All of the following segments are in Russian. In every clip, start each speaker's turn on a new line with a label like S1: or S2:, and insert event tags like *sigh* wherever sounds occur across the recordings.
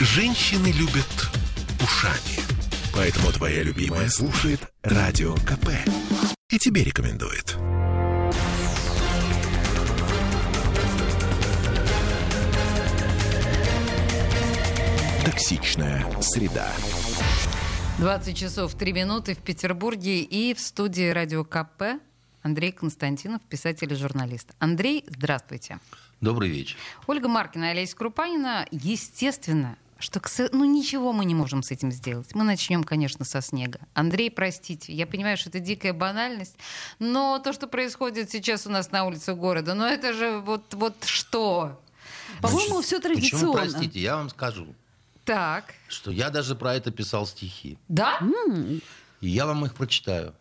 S1: Женщины любят ушами. Поэтому твоя любимая слушает Радио КП. И тебе рекомендует. Токсичная среда.
S2: 20 часов 3 минуты в Петербурге и в студии Радио КП Андрей Константинов, писатель и журналист. Андрей, здравствуйте.
S3: Добрый вечер.
S2: Ольга Маркина и Олеся Крупанина, естественно, что ну, ничего мы не можем с этим сделать. Мы начнем, конечно, со снега. Андрей, простите, я понимаю, что это дикая банальность, но то, что происходит сейчас у нас на улице города, ну это же вот, вот что?
S4: По-моему, все традиционно.
S3: Почему, простите, я вам скажу.
S2: Так.
S3: Что я даже про это писал стихи.
S2: Да?
S3: И я вам их прочитаю.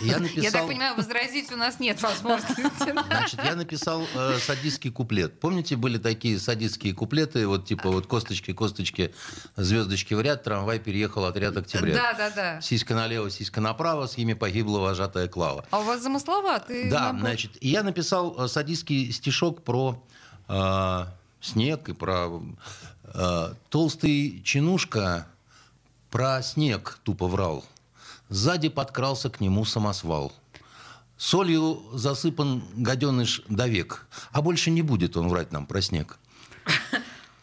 S3: Я, написал... *laughs*
S2: я так понимаю, возразить у нас нет возможности. *laughs*
S3: Значит, я написал э, садистский куплет. Помните, были такие садистские куплеты, вот типа вот косточки, косточки, звездочки в ряд, трамвай переехал отряд октября.
S2: Да, да, да.
S3: Сиська налево, сиська направо, с ними погибла вожатая Клава.
S2: А у вас замысловатый
S3: Да,
S2: набор.
S3: значит, я написал э, садистский стишок про э, снег и про э, толстый чинушка про снег тупо врал. Сзади подкрался к нему самосвал. Солью засыпан гаденыш до век. А больше не будет он врать нам про снег.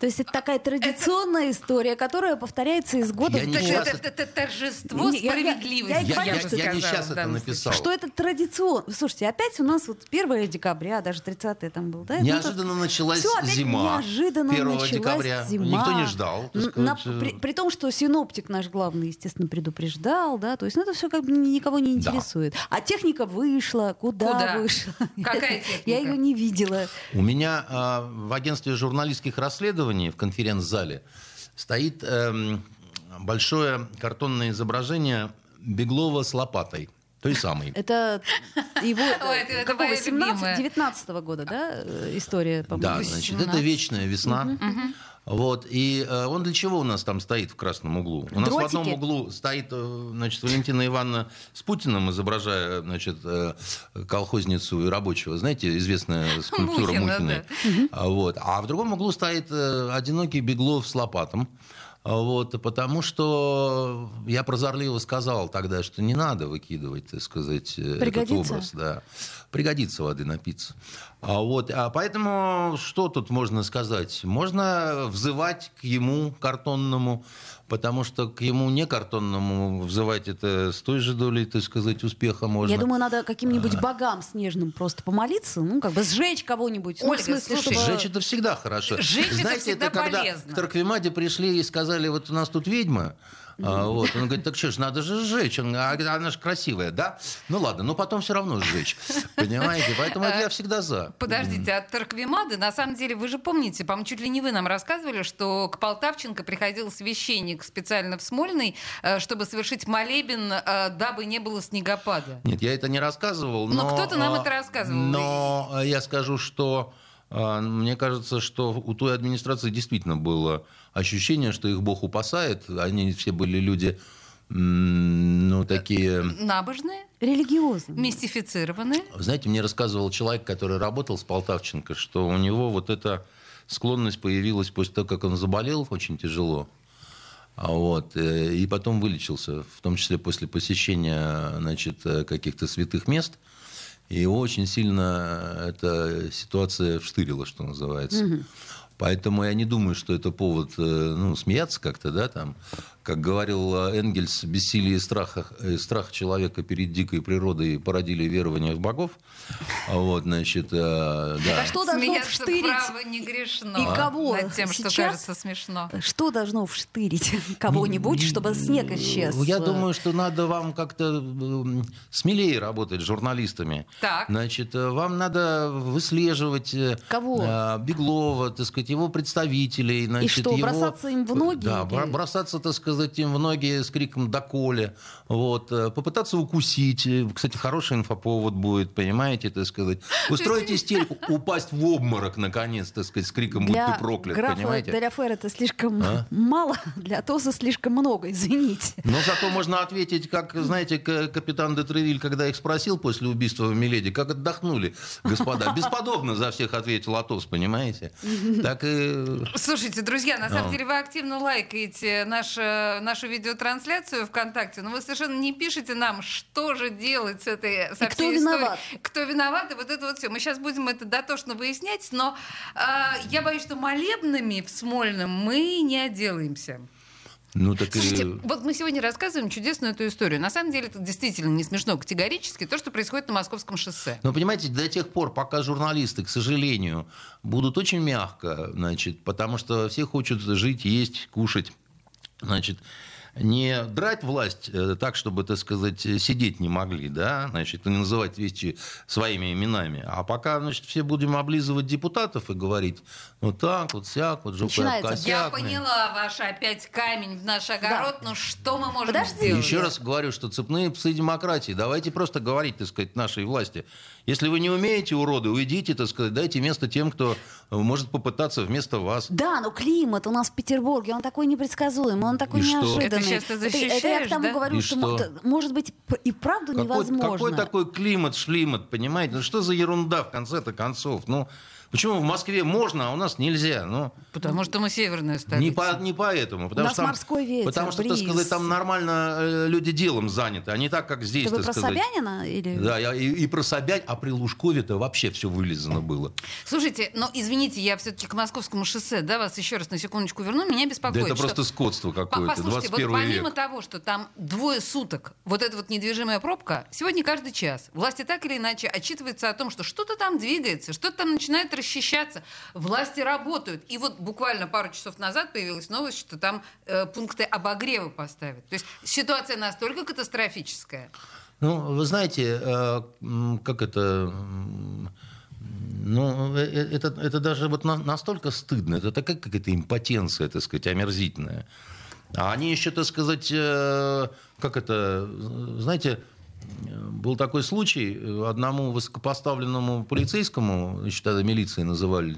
S4: То есть это такая традиционная история, которая повторяется из года
S3: Я
S4: в
S3: не
S4: год.
S3: сейчас
S2: Это, это- это торжество
S4: Не, я- я-
S2: справедливости.
S4: я-
S3: Я, я-
S4: я-
S2: бы
S3: я не сейчас это написал.
S4: Что это традиционно? Слушайте, опять у нас вот 1 декабря, даже 30 там был, да?
S3: Неожиданно началась зима.
S4: Неожиданно
S3: 1
S4: началась
S3: декабря.
S4: зима.
S3: Никто не ждал, э.
S4: при, при том, что синоптик наш главный, естественно, предупреждал, да, то есть, ну, это все как бы никого не
S3: Да.
S4: интересует. А техника вышла, куда,
S2: Куда?
S4: вышла?
S2: Какая *laughs* техника?
S4: Я ее не видела.
S3: У меня а, в агентстве журналистских расследований в конференц-зале стоит эм, большое картонное изображение Беглова с лопатой. Той самой. *laughs*
S4: Это его *laughs*
S2: Ой, это- это
S4: какого,
S2: моя
S4: 17
S2: любимая.
S4: 19 года, да, э, история, по-моему?
S3: Да,
S2: 18.
S3: значит, это вечная весна. Вот, и э, он для чего у нас там стоит в красном углу? У нас в одном углу стоит, э, значит, Валентина Ивановна с Путиным, изображая, значит, э, колхозницу и рабочего. Знаете, известная *laughs* скульптура
S2: Мухина,
S3: Мухиной. А, Вот. А в другом углу стоит э, одинокий Беглов с лопатом. А, Вот, потому что я прозорливо сказал тогда, что не надо выкидывать, так сказать, э, этот
S4: Пригодится?
S3: образ. Да. Пригодится воды напиться. А вот, а поэтому что тут можно сказать? Можно взывать к ему картонному, потому что к ему не картонному взывать это с той же долей, так сказать, успеха можно.
S4: Я думаю, надо каким-нибудь богам снежным просто помолиться, ну, как бы сжечь кого-нибудь. Ну, в
S2: Ольга,
S4: смысле,
S2: слушай,
S4: чтобы-
S3: Сжечь это всегда хорошо.
S2: Сжечь это
S3: Знаете,
S2: всегда
S3: это когда
S2: полезно.
S3: к Тарквимаде пришли и сказали, вот у нас тут ведьма, а, вот. Он говорит, так что ж, надо же сжечь. Он, а она же красивая, да? Ну ладно, но потом все равно сжечь. Понимаете? Поэтому это я всегда за. *laughs*
S2: Подождите, от Тарквимады, на самом деле, вы же помните, по-моему, чуть ли не вы нам рассказывали, что к Полтавченко приходил священник специально в Смольный, э, чтобы совершить молебен, э, дабы не было снегопада.
S3: Нет, я это не рассказывал,
S2: Но
S3: но...
S2: кто-то нам
S3: а,
S2: это рассказывал.
S3: Но а, я скажу, что мне кажется, что у той администрации действительно было ощущение, что их Бог упасает. Они все были люди, ну, такие...
S2: Набожные,
S4: Религиозно.
S2: мистифицированные.
S3: Знаете, мне рассказывал человек, который работал с Полтавченко, что у него вот эта склонность появилась после того, как он заболел очень тяжело. А Вот, э, и потом вылечился, в том числе после посещения значит, э, каких-то святых мест. И его очень сильно эта ситуация вштырила, что называется. Поэтому я не думаю, что это повод э, ну, смеяться как-то, да, там. Как говорил э, Энгельс, бессилие и страх, э, страх человека перед дикой природой породили верование в богов. Вот, значит, э, да.
S4: А что должно
S2: Смеяться
S4: вштырить?
S2: право не грешно.
S4: И кого?
S2: Над тем, что
S4: Сейчас?
S2: кажется смешно.
S4: Что должно вштырить *laughs* кого-нибудь, чтобы снег исчез?
S3: Я думаю, что надо вам как-то смелее работать с журналистами.
S2: Так.
S3: Значит, э, вам надо выслеживать
S4: Кого?
S3: Беглова, так сказать, его представителей. Значит,
S4: что,
S3: его-
S4: бросаться им в ноги
S3: Да,
S4: или-
S3: бросаться, так сказать, сказать, им в ноги с криком «доколе», вот, э, попытаться укусить. Э, Кстати, хороший инфоповод будет, понимаете, так сказать. *laughs* Устроить истерику, упасть в обморок, наконец, так сказать, с криком «будь
S4: Для
S3: ты проклят»,
S4: графа
S3: понимаете?
S4: Деляфер это слишком
S3: А?
S4: мало, для Атоса слишком много, извините.
S3: Но зато можно ответить, как, знаете, капитан де Тревиль, когда их спросил после убийства Миледи, как отдохнули, господа. *laughs* Бесподобно за всех ответил Атос, понимаете? Так и...
S2: Слушайте, друзья, на самом
S3: А.
S2: деле вы активно лайкаете наш, э, нашу видеотрансляцию ВКонтакте, но вы совершенно не пишете нам, что же делать с этой со
S4: И кто
S2: всей
S4: виноват.
S2: историей. Кто виноват, и вот это вот все. Мы сейчас будем это дотошно выяснять, но э, я боюсь, что молебными в Смольном мы не отделаемся.
S3: Ну, так
S2: Слушайте,
S3: и...
S2: вот мы сегодня рассказываем чудесную эту историю. На самом деле это действительно не смешно категорически, то, что происходит на Московском шоссе.
S3: Но понимаете, до тех пор, пока журналисты, к сожалению, будут очень мягко, значит, потому что все хотят жить, есть, кушать, значит, не драть власть э, так, чтобы, так сказать, сидеть не могли, да, значит, не называть вещи своими именами. А пока, значит, все будем облизывать депутатов и говорить, вот так, вот сяк, вот жопой
S4: Начинается.
S3: об
S2: Я
S3: косяк,
S2: поняла ваш опять камень в наш огород, но что мы можем
S4: Подожди.
S2: сделать?
S3: Еще раз говорю, что цепные псы демократии. Давайте просто говорить, так сказать, нашей власти. Если вы не умеете, уроды, уйдите, так сказать, дайте место тем, кто э, может попытаться вместо вас.
S4: Да, но климат у нас в Петербурге, он такой непредсказуемый, он такой
S3: И что?
S4: неожиданный.
S2: Это сейчас ты
S4: это, это я к тому
S2: да?
S4: говорю,
S3: И
S4: что,
S3: что?
S4: может быть и правду
S3: Какой,
S4: невозможно.
S3: какой такой климат, шлимат, понимаете? Ну что за ерунда в конце-то концов? Ну, почему в Москве можно, а у нас нельзя? Ну,
S2: Потому что мы северная столица.
S3: не, по, не поэтому. Потому
S4: нас
S3: что там,
S4: морской ветер,
S3: Потому что,
S4: бриз.
S3: так сказать, там нормально э, люди делом заняты, а не так, как здесь,
S4: Это вы
S3: так
S4: про
S3: сказать.
S4: Собянина? Или...
S3: Да, я- и, и про Собянь, а при Лужкове-то вообще все вылезано было.
S2: Слушайте, но извините, я все-таки к московскому шоссе, да, вас еще раз на секундочку верну, меня
S3: Да
S2: беспокоит.
S3: это
S2: что-
S3: просто скотство какое-то,
S2: Послушайте,
S3: 21
S2: вот помимо
S3: век.
S2: того, что там двое суток, вот эта вот недвижимая пробка, сегодня каждый час власти так или иначе отчитываются о том, что что-то там двигается, что-то там начинает расчищаться, власти работают. И вот буквально пару часов назад появилась новость, что там э, пункты обогрева поставят. То есть ситуация настолько катастрофическая.
S3: Ну, вы знаете, э, как это... Ну, э, э, это, это даже вот на- настолько стыдно. Это такая какая-то импотенция, так сказать, омерзительная. А они еще, так сказать, э, как это, знаете, был такой случай, э, одному высокопоставленному полицейскому, значит, тогда милицией называли,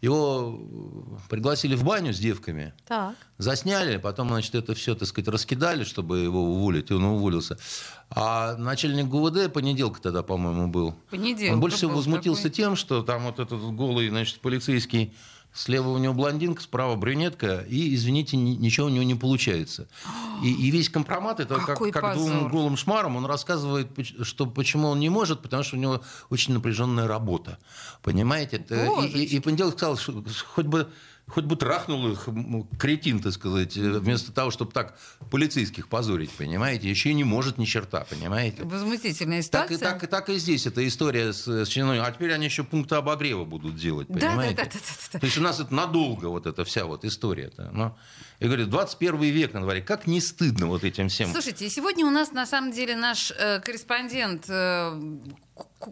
S3: его э, пригласили в баню с девками,
S4: Так.
S3: Засняли, потом, значит, это все, так сказать, раскидали, чтобы его уволить, и он уволился. А начальник ГУВД, понеделка тогда, по-моему, был.
S2: Понеделка
S3: Он больше всего возмутился
S2: такой.
S3: тем, что там вот этот голый, значит, полицейский, слева у него блондинка, справа брюнетка, и, извините, ни- ничего у него не получается. И, и весь компромат, это как,
S2: Какой
S3: как двум
S2: позор.
S3: голым шмарам, он рассказывает, что почему он не может, потому что у него очень напряженная работа. Понимаете? Это- и, и, и понеделок сказал, что хоть бы Хоть бы трахнул их кретин, так сказать, э, вместо того, чтобы так полицейских позорить, понимаете? Еще и не может ни черта, понимаете?
S2: Возмутительная
S3: Так
S2: ситуация.
S3: и, так, и, так и здесь эта история с, с чиной. А теперь они еще пункты обогрева будут делать,
S2: Да, да,
S3: понимаете?
S2: да, да, да, да.
S3: То есть у нас это надолго вот эта вся вот история-то. Ну, я говорю, 21 век на дворе. Как не стыдно вот этим всем.
S2: Слушайте, сегодня у нас на самом деле наш э, корреспондент э,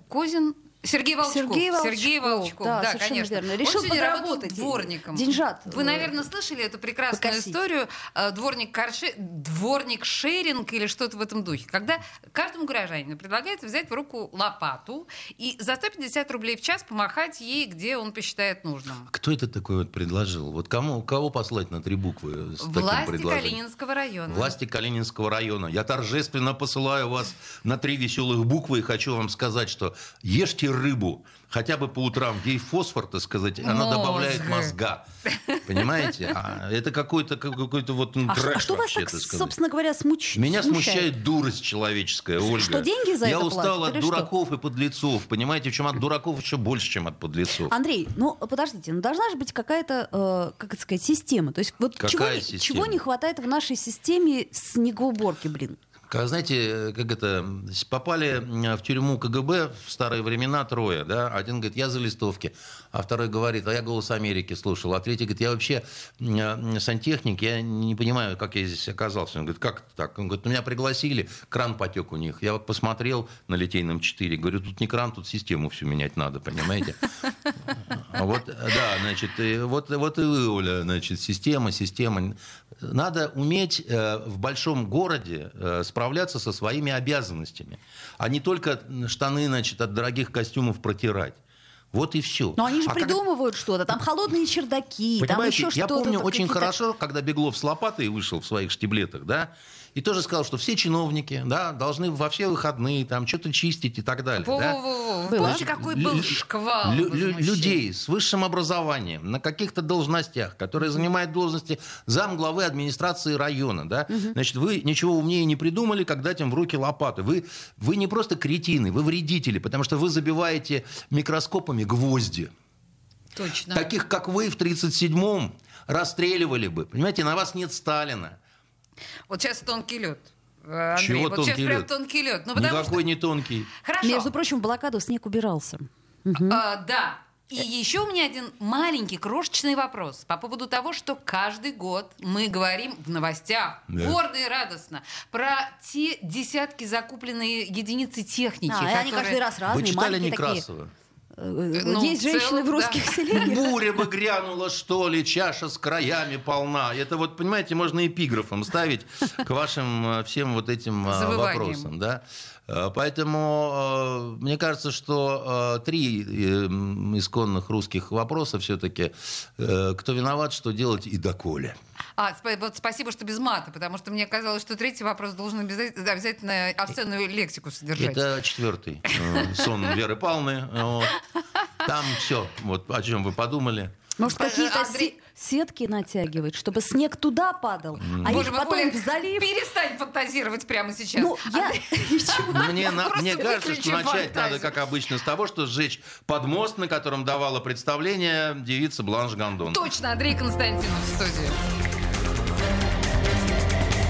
S2: Козин. Сергей Волчков.
S4: Сергей Волчков,
S2: Сергей Волчков,
S4: да,
S2: да,
S4: совершенно
S2: конечно.
S4: верно.
S2: Он
S4: Решил
S2: сегодня работал
S4: подработать,
S2: дворником.
S4: деньжат,
S2: Вы,
S4: э,
S2: наверное, слышали эту прекрасную
S4: покосить.
S2: историю. э, Дворник, карше... дворник шеринг или что-то в этом духе. Когда каждому гражданину предлагается взять в руку лопату и за 150 рублей в час помахать ей, где он посчитает нужным.
S3: Кто это такой вот предложил? Вот кому, кого послать на три буквы с таким
S2: Власти
S3: предложением?
S2: Калининского района.
S3: Власти Калининского района. Я торжественно посылаю вас на три веселых буквы и хочу вам сказать, что ешьте рыбу. Хотя бы по утрам. Ей фосфор, так сказать, она
S2: Мозг.
S3: добавляет мозга. Понимаете? А это какой-то какой-то вот ну,
S4: А,
S3: трэш
S4: а что вас
S3: вообще,
S4: так,
S3: сказать.
S4: собственно говоря, смуч...
S3: Меня
S4: смущает?
S3: смущает дурость человеческая, Ольга.
S4: Что, деньги за
S3: Я
S4: это
S3: устал
S4: платят
S3: от
S4: или что?
S3: дураков и подлецов. Понимаете, причем от дураков еще больше, чем от подлецов.
S4: Андрей, ну подождите, ну должна же быть какая-то, э, как это сказать, система. То есть вот
S3: Какая
S4: чего,
S3: система?
S4: чего не хватает в нашей системе снегоуборки, блин?
S3: Как, знаете, как это, попали в тюрьму КГБ в старые времена трое, да, один говорит, я за листовки, а второй говорит, а я «Голос Америки» слушал, а третий говорит, я вообще сантехник, я не понимаю, как я здесь оказался. Он говорит, как так? Он говорит, меня пригласили, кран потек у них. Я вот посмотрел на Литейном 4, говорю, тут не кран, тут систему всю менять надо, понимаете? Вот, да, значит, вот, вот и вы, Оля, значит, система, система. Надо уметь э, в большом городе э, справляться со своими обязанностями, а не только штаны, значит, от дорогих костюмов протирать. Вот и все.
S4: Но они же
S3: а
S4: придумывают как... что-то. Там холодные чердаки, там еще что-то.
S3: Я помню очень хорошо, когда Беглов с лопатой вышел в своих штиблетах, да, и тоже сказал, что все чиновники да, должны во все выходные там что-то чистить и так далее. Во,
S2: да? во, какой был шквал лю-
S3: Людей с высшим образованием на каких-то должностях, которые занимают должности зам главы администрации района. Да? Угу. Значит, вы ничего умнее не придумали, как дать им в руки лопаты. Вы, вы не просто кретины, вы вредители, потому что вы забиваете микроскопами гвозди.
S2: Точно.
S3: Таких, как вы в 1937-м, расстреливали бы. Понимаете, на вас нет Сталина.
S2: Вот сейчас тонкий лед. Э, Андрей,
S3: Чего
S2: вот
S3: тонкий
S2: сейчас
S3: лед?
S2: прям тонкий лед. Ну,
S3: Никакой
S2: что...
S3: не тонкий.
S2: Хорошо.
S4: Между прочим, блокаду снег убирался. Угу.
S2: А, да. И еще у меня один маленький крошечный вопрос по поводу того, что каждый год мы говорим в новостях да. гордо и радостно про те десятки закупленные единицы техники.
S4: А,
S2: которые...
S4: они каждый раз разные,
S3: Вы читали
S4: такие.
S3: Некрасова?
S2: Ну,
S4: Есть женщины
S2: целом,
S4: в русских
S2: да.
S4: селениях.
S3: Буря бы грянула, что ли, чаша с краями полна. Это вот, понимаете, можно эпиграфом ставить к вашим э, всем вот этим э,
S2: Завыванием.
S3: вопросам. Да? Э, Поэтому э, мне кажется, что э, три э, исконных русских вопроса все-таки. Э, кто виноват, что делать и доколе.
S2: А, сп- вот спасибо, что без мата, потому что мне казалось, что третий вопрос должен обязательно, обязательно обсценную лексику содержать.
S3: Это четвертый э, сон Веры Павловны. Там все, вот о чем вы подумали.
S4: Может,
S2: Э,
S4: какие-то
S2: Андрей-
S4: се- сетки натягивать, чтобы снег туда падал, а
S2: Боже
S4: их потом
S2: Оля,
S4: в залив.
S2: перестань фантазировать прямо сейчас.
S4: Ну, я... *laughs*
S3: Мне, на- мне кажется, что начать
S2: фантазию.
S3: надо, как обычно, с того, что сжечь подмост, на котором давала представление девица Бланш Гандон.
S2: Точно, Андрей Константинов в студии.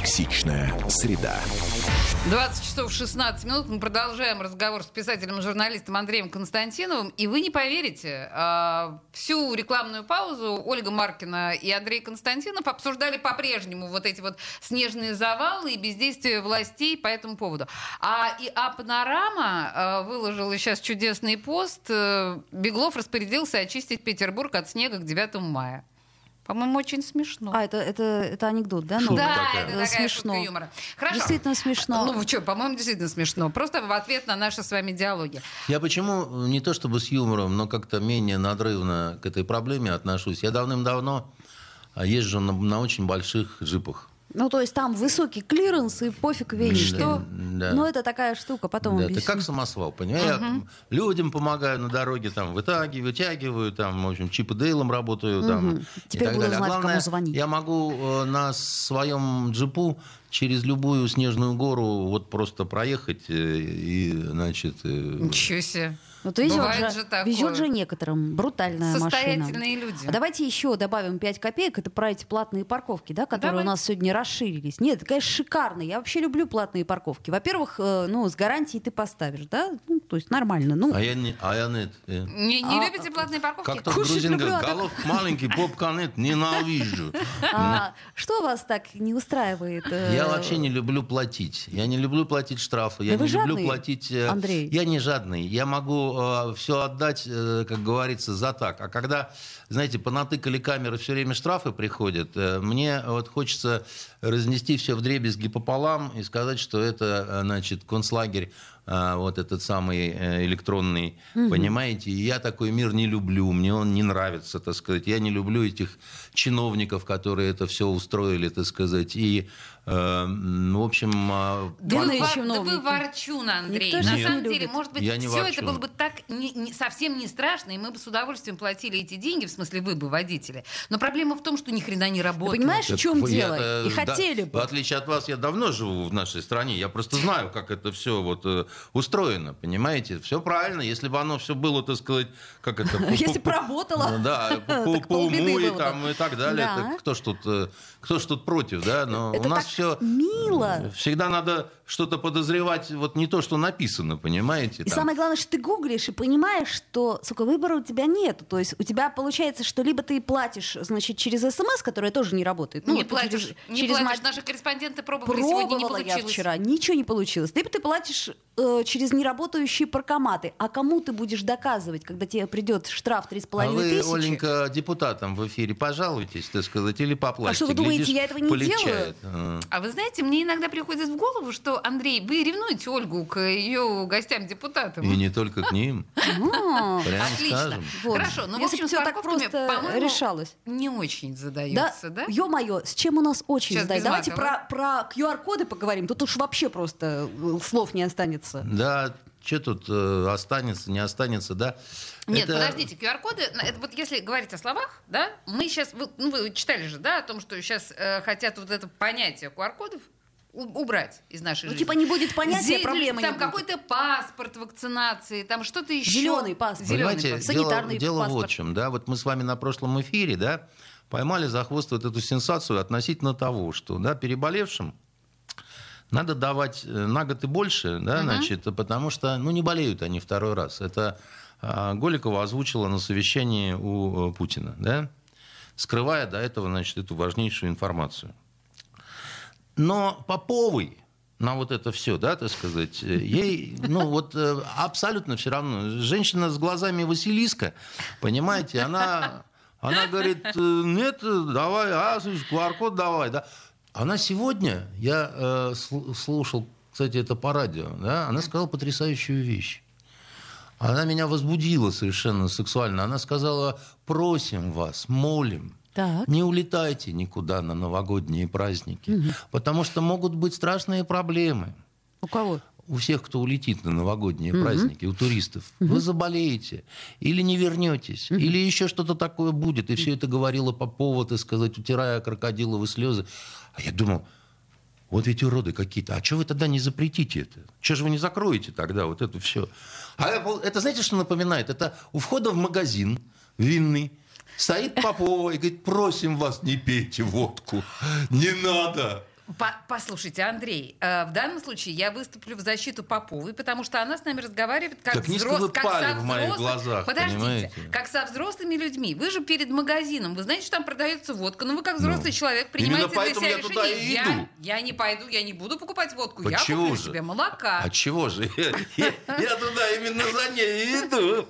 S1: Токсичная среда.
S2: 20 часов 16 минут. Мы продолжаем разговор с писателем и журналистом Андреем Константиновым. И вы не поверите, а, всю рекламную паузу Ольга Маркина и Андрей Константинов обсуждали по-прежнему вот эти вот снежные завалы и бездействие властей по этому поводу. А и а Панорама а, выложила сейчас чудесный пост. Э, Беглов распорядился очистить Петербург от снега к 9 мая. По-моему, очень смешно.
S4: А, это, это, это анекдот, да?
S3: Шутка
S4: Ну,
S2: да,
S3: такая.
S2: это такая
S4: смешно.
S2: шутка юмора. Хорошо.
S4: Действительно смешно.
S2: Ну, что, по-моему, действительно смешно. Просто в ответ на наши с вами диалоги.
S3: Я почему не то чтобы с юмором, но как-то менее надрывно к этой проблеме отношусь. Я давным-давно езжу на, на очень больших джипах.
S4: Ну, то есть там высокий клиренс и пофиг весь,
S3: Да,
S4: что.
S3: да.
S4: Ну, это такая штука, потом
S3: Да,
S4: объясню.
S3: как самосвал, понимаешь? Я людям помогаю на дороге, там, вытягиваю, вытягиваю, там, в общем, Чип и Дейлом работаю, там,
S4: Мгм.
S3: и
S4: Теперь
S3: так
S4: буду
S3: далее. А
S4: знать, кому
S3: главное,
S4: звонить.
S3: я могу э, на своем джипу через любую снежную гору вот просто проехать э, и, значит... э,
S2: Ничего себе.
S4: Вот везет
S2: Бывает
S4: же,
S2: же такое.
S4: везет же некоторым брутальная машина.
S2: Состоятельные люди.
S4: А давайте еще добавим 5 копеек. Это про эти платные парковки, да, которые
S2: Давай.
S4: у нас сегодня расширились. Нет, это, конечно, шикарно. Я вообще люблю платные парковки. Во-первых, э, ну, с гарантией ты поставишь, да? Ну, то есть нормально. Ну,
S3: А я не... А я нет. э.
S2: Не, не
S4: А,
S2: любите платные парковки?
S3: Как там
S4: Кушать
S3: грузин
S4: люблю,
S3: говорит,
S4: а так-
S3: головка маленький, попка нет, ненавижу. *laughs*
S4: а что вас так не устраивает? э,
S3: Я вообще не люблю платить. Я не люблю платить штрафы. Я
S4: Да
S3: не
S4: вы
S3: люблю
S4: жадный,
S3: платить.
S4: Андрей.
S3: Я не жадный. Я могу все отдать, э, как говорится, за так. А когда, знаете, понатыкали камеры, все время штрафы приходят, э, мне вот хочется разнести все в дребезги пополам и сказать, что это, э, значит, концлагерь вот этот самый э, электронный, понимаете? И я такой мир не люблю, мне он не нравится, так сказать. Я не люблю этих чиновников, которые это все устроили, так сказать. И Э, В общем, а,
S2: Да вы, вор- да вы ворчун, Андрей.
S4: Никто
S2: На
S4: не
S2: самом
S4: любит.
S2: деле, может быть,
S3: Я не
S2: все это было бы так не- не- совсем не страшно, и мы бы с удовольствием платили эти деньги, в смысле вы бы водители. Но проблема в том, что ни хрена не
S4: Ты
S2: работает.
S4: понимаешь, в чем
S3: я,
S4: дело?
S3: э,
S4: И
S3: да,
S4: хотели
S3: В
S4: бы.
S3: отличие от вас, я давно живу в нашей стране. Я просто знаю, как это все вот устроено, понимаете? Все правильно. Если бы оно все было, так сказать, как это... *laughs*
S4: Если
S3: по-
S4: бы работало,
S3: Ну Да, *laughs* по, уму и, там, и так далее. Кто ж тут, э, кто ж тут против, да? Но у нас все
S4: мило.
S3: всегда надо что-то подозревать, вот не то, что написано, понимаете?
S4: И
S3: там.
S4: самое главное, что ты гуглишь и понимаешь, что, сука, выбора у тебя нет. То есть у тебя получается, что либо ты платишь, значит, через смс, которая тоже не работает.
S2: не
S4: вот
S2: платишь,
S4: через-
S2: не
S4: через
S2: платишь.
S4: мо-
S2: Наши корреспонденты пробовали сегодня, не
S4: Пробовала я
S2: получилось.
S4: вчера, ничего не получилось. Либо ты платишь э, через неработающие паркоматы. А кому ты будешь доказывать, когда тебе придет штраф 3,5
S3: А вы,
S4: тысячи?
S3: Оленька, депутатам в эфире пожалуйтесь, так сказать, или поплачьте.
S4: А что вы думаете,
S3: глядишь,
S4: я этого не
S3: полегчает. А.
S2: А вы знаете, мне иногда приходит в голову, что, Андрей, вы ревнуете Ольгу к ее гостям-депутатам.
S3: И не только к ним. Прям
S2: Отлично.
S3: скажем.
S2: Хорошо, ну, в общем,
S4: все так просто решалось.
S2: Не очень
S4: Да,
S2: задается, да?
S4: ё-моё, с чем у нас очень
S2: без
S4: Давайте про, про QR-коды поговорим. Тут уж вообще просто э, слов не останется.
S3: Да, что тут э, останется, не останется, да?
S2: Нет,
S3: Это-
S2: подождите, QR-коды, это вот если говорить о словах, да, мы сейчас, вы, ну, вы читали же, да, о том, что сейчас э, хотят вот это понятие QR-кодов убрать из нашей
S4: Ну,
S2: жизни.
S4: типа не будет понятия,
S2: Зе-
S4: проблемы
S2: Там какой-то паспорт вакцинации, там что-то еще.
S4: Зелёный паспорт.
S3: Понимаете,
S2: паспорт.
S3: дело,
S4: Санитарный
S3: дело вот
S4: паспорт.
S3: в чем, да, вот мы с вами на прошлом эфире, да, поймали за хвост вот эту сенсацию относительно того, что, да, переболевшим надо давать э, на год и больше, да, значит, потому что, ну, не болеют они второй раз. Это а, Голикова озвучила на совещании у э, Путина, да, скрывая до этого, значит, эту важнейшую информацию. Но Поповой на вот это все, да, так сказать, э, ей, ну вот э, абсолютно все равно. Женщина с глазами Василиска, понимаете, она, она говорит, э, нет, давай, а, QR-код давай, да. Она сегодня, я э, сл- слушал, кстати, это по радио, да, она сказала потрясающую вещь. Она меня возбудила совершенно сексуально. Она сказала, просим вас, молим,
S4: Так.
S3: не улетайте никуда на новогодние праздники, потому что могут быть страшные проблемы.
S4: У кого?
S3: У всех, кто улетит на новогодние праздники, у туристов, вы заболеете, или не вернетесь, или еще что-то такое будет. И все это говорила Попова, так сказать, утирая крокодиловые слезы. А я думал, вот ведь уроды какие-то. А что вы тогда не запретите это? Что же вы не закроете тогда вот это все? А это знаете, что напоминает? Это у входа в магазин винный стоит Попова и говорит, просим вас, не пейте водку. Не надо.
S2: По- Послушайте, Андрей, э, в данном случае я выступлю в защиту Поповой, потому что она с нами разговаривает как,
S3: Так
S2: взрос- как со
S3: в моих
S2: взрослым-
S3: глазах,
S2: Подождите,
S3: понимаете?
S2: как со взрослыми людьми. Вы же перед магазином, вы знаете, что там продается водка, но вы как взрослый
S3: Ну,
S2: человек принимаете для
S3: я
S2: себя
S3: туда
S2: решение.
S3: и
S2: Я,
S3: иду.
S2: я не пойду, я не буду покупать водку, я
S3: Почему
S2: куплю
S3: же?
S2: себе молока.
S3: А чего же? *laughs* Я, я туда именно за ней иду.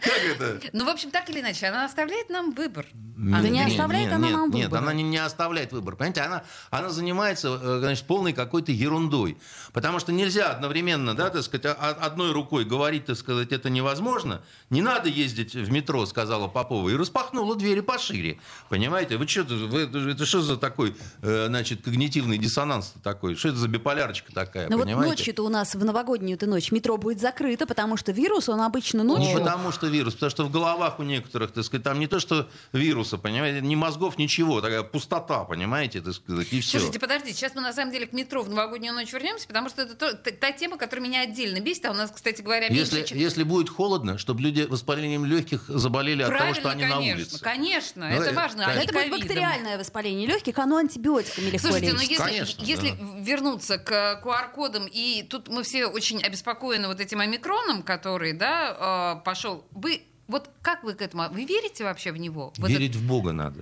S3: Как это?
S2: Ну, в общем, так или иначе, она оставляет нам выбор.
S4: Да не
S3: Нет,
S4: оставляет
S3: нет,
S4: она
S3: нет,
S4: нам
S3: Нет,
S4: выбора.
S3: она не, оставляет выбор. Понимаете, она, она занимается, э, значит, полной какой-то ерундой. Потому что нельзя одновременно, да, так сказать, одной рукой говорить, так сказать, это невозможно. Не надо ездить в метро, сказала Попова, и распахнула двери пошире. Понимаете? Вы что, вы, это что за такой, э, значит, когнитивный диссонанс такой? Что это за биполярочка такая,
S4: Ну вот
S3: понимаете?
S4: ночью-то у нас в новогоднюю эту ночь метро будет закрыто, потому что вирус, он обычно
S3: Не
S4: ночью...
S3: потому что вирус, потому что в головах у некоторых, так сказать, там не то, что вируса, понимаете, ни мозгов, ничего, такая пустота, понимаете, так сказать, и все.
S2: Слушайте, подождите, сейчас мы на самом деле к метро в новогоднюю ночь вернемся, потому что это то- та, та тема, которая меня отдельно бесит, а у нас, кстати говоря, меньше,
S3: Если,
S2: чем-
S3: если будет холодно, чтобы люди воспалением легких заболели от того,
S2: Правильно,
S3: что они
S2: конечно,
S3: на улице.
S2: конечно,
S3: Ну,
S2: это
S3: э,
S2: важно. а
S3: конечно.
S2: не
S4: Это будет бактериальное воспаление легких, оно антибиотиками легко
S2: Слушайте, ну
S4: лечится.
S2: если,
S3: Конечно,
S2: если вернуться к QR-кодам, и тут мы все очень обеспокоены вот этим омикроном, который, да, э, пошел. Вы вот как вы к этому? Вы верите вообще в него? В этот-
S3: Верить в Бога надо.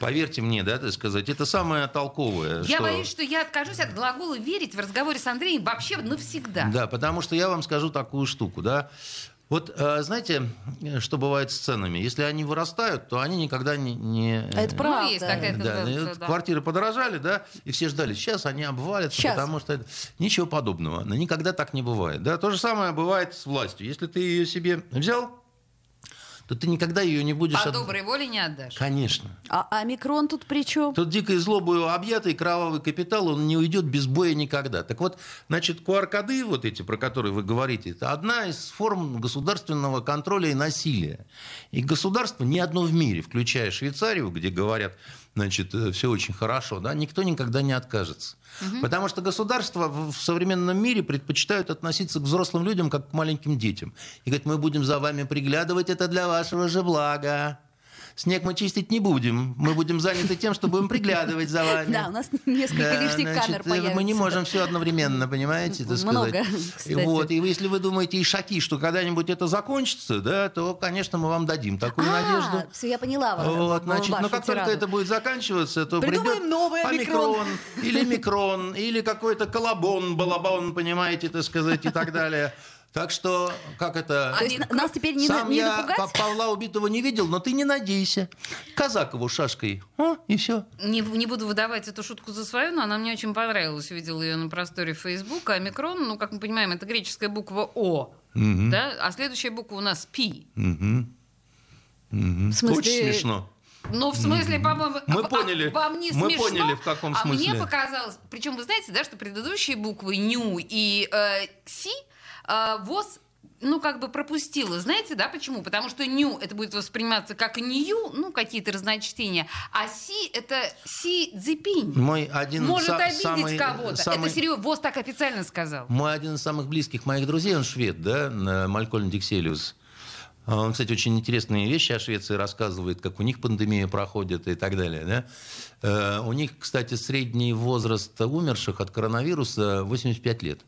S3: Поверьте мне, да, так сказать, это самое толковое.
S2: Я
S3: что-
S2: боюсь, что я откажусь от глагола верить в разговоре с Андреем вообще навсегда.
S3: Да, потому что я вам скажу такую штуку, да. Вот э, знаете, что бывает с ценами? Если они вырастают, то они никогда не... не
S4: А Это
S3: э,
S4: правда.
S2: Ну, есть такая
S3: Да, вот
S2: да.
S3: квартиры подорожали, да, и все ждали, сейчас они обвалятся,
S4: Щас.
S3: потому что это... ничего подобного, но никогда так не бывает. Да? То же самое бывает с властью. Если ты ее себе взял, то ты никогда ее не будешь...
S2: По
S3: от-
S2: доброй воле не отдашь.
S3: Конечно.
S4: А омикрон тут при чем?
S3: Тут дикой злобою объятый кровавый капитал, он не уйдет без боя никогда. Так вот, значит, QR-коды вот эти, про которые вы говорите, это одна из форм государственного контроля и насилия. И государство ни одно в мире, включая Швейцарию, где говорят, значит, все очень хорошо, да, никто никогда не откажется. Потому что государства в в современном мире предпочитают относиться к взрослым людям как к маленьким детям. И говорят, мы будем за вами приглядывать, это для вашего же блага. Снег мы чистить не будем. Мы будем заняты тем, что будем приглядывать за вами. *laughs*
S4: Да, у нас несколько
S3: Да,
S4: лишних
S3: значит,
S4: камер
S3: э, Мы не
S4: появится.
S3: можем все одновременно, понимаете, так
S4: Много,
S3: сказать.
S4: кстати.
S3: И Вот, и если вы думаете, Ишаки, что когда-нибудь это закончится, да, то, конечно, мы вам дадим такую надежду.
S4: все, я поняла. ва-
S3: Вот,
S4: ва-
S3: значит, но как только
S4: тираду.
S3: это будет заканчиваться, то
S4: Придумаем
S3: придет
S4: омикрон.
S3: омикрон, *laughs* или микрон, или какой-то колобон, балабон, понимаете, так сказать, и так далее. Так что, как это...
S4: То есть на- нас теперь не,
S3: Сам
S4: на- не
S3: я
S4: напугать?
S3: Па- Павла убитого не видел, но ты не надейся. Казакову шашкой. О, и все.
S2: Не, не буду выдавать эту шутку за свою, но она мне очень понравилась. Увидела ее на просторе Фейсбука. Омикрон, ну, как мы понимаем, это греческая буква О. Да? А следующая буква у нас Пи.
S4: В смысле,
S3: Очень смешно.
S2: Ну, в смысле, по-моему...
S3: Мы
S2: а- а
S3: поняли.
S2: Вам не
S3: Мы
S2: смешно?
S3: поняли, в каком
S2: а
S3: смысле.
S2: мне показалось... Причем вы знаете, да, что предыдущие буквы НЮ и э, СИ ВОЗ ну, как бы пропустила. Знаете, да, почему? Потому что ню это будет восприниматься как нью, ну, какие-то разночтения, а си это си цзипинь.
S3: Мой один
S2: Может
S3: са-
S2: обидеть
S3: самый,
S2: кого-то.
S3: самый-
S2: Это серьезно, ВОЗ так официально сказал.
S3: Мой один из самых близких моих друзей, он швед, да, Малькольм Дикселиус. А Он, кстати, очень интересные вещи о Швеции рассказывает, как у них пандемия проходит и так далее. Да? Э, У них, кстати, средний возраст умерших от коронавируса 85 лет.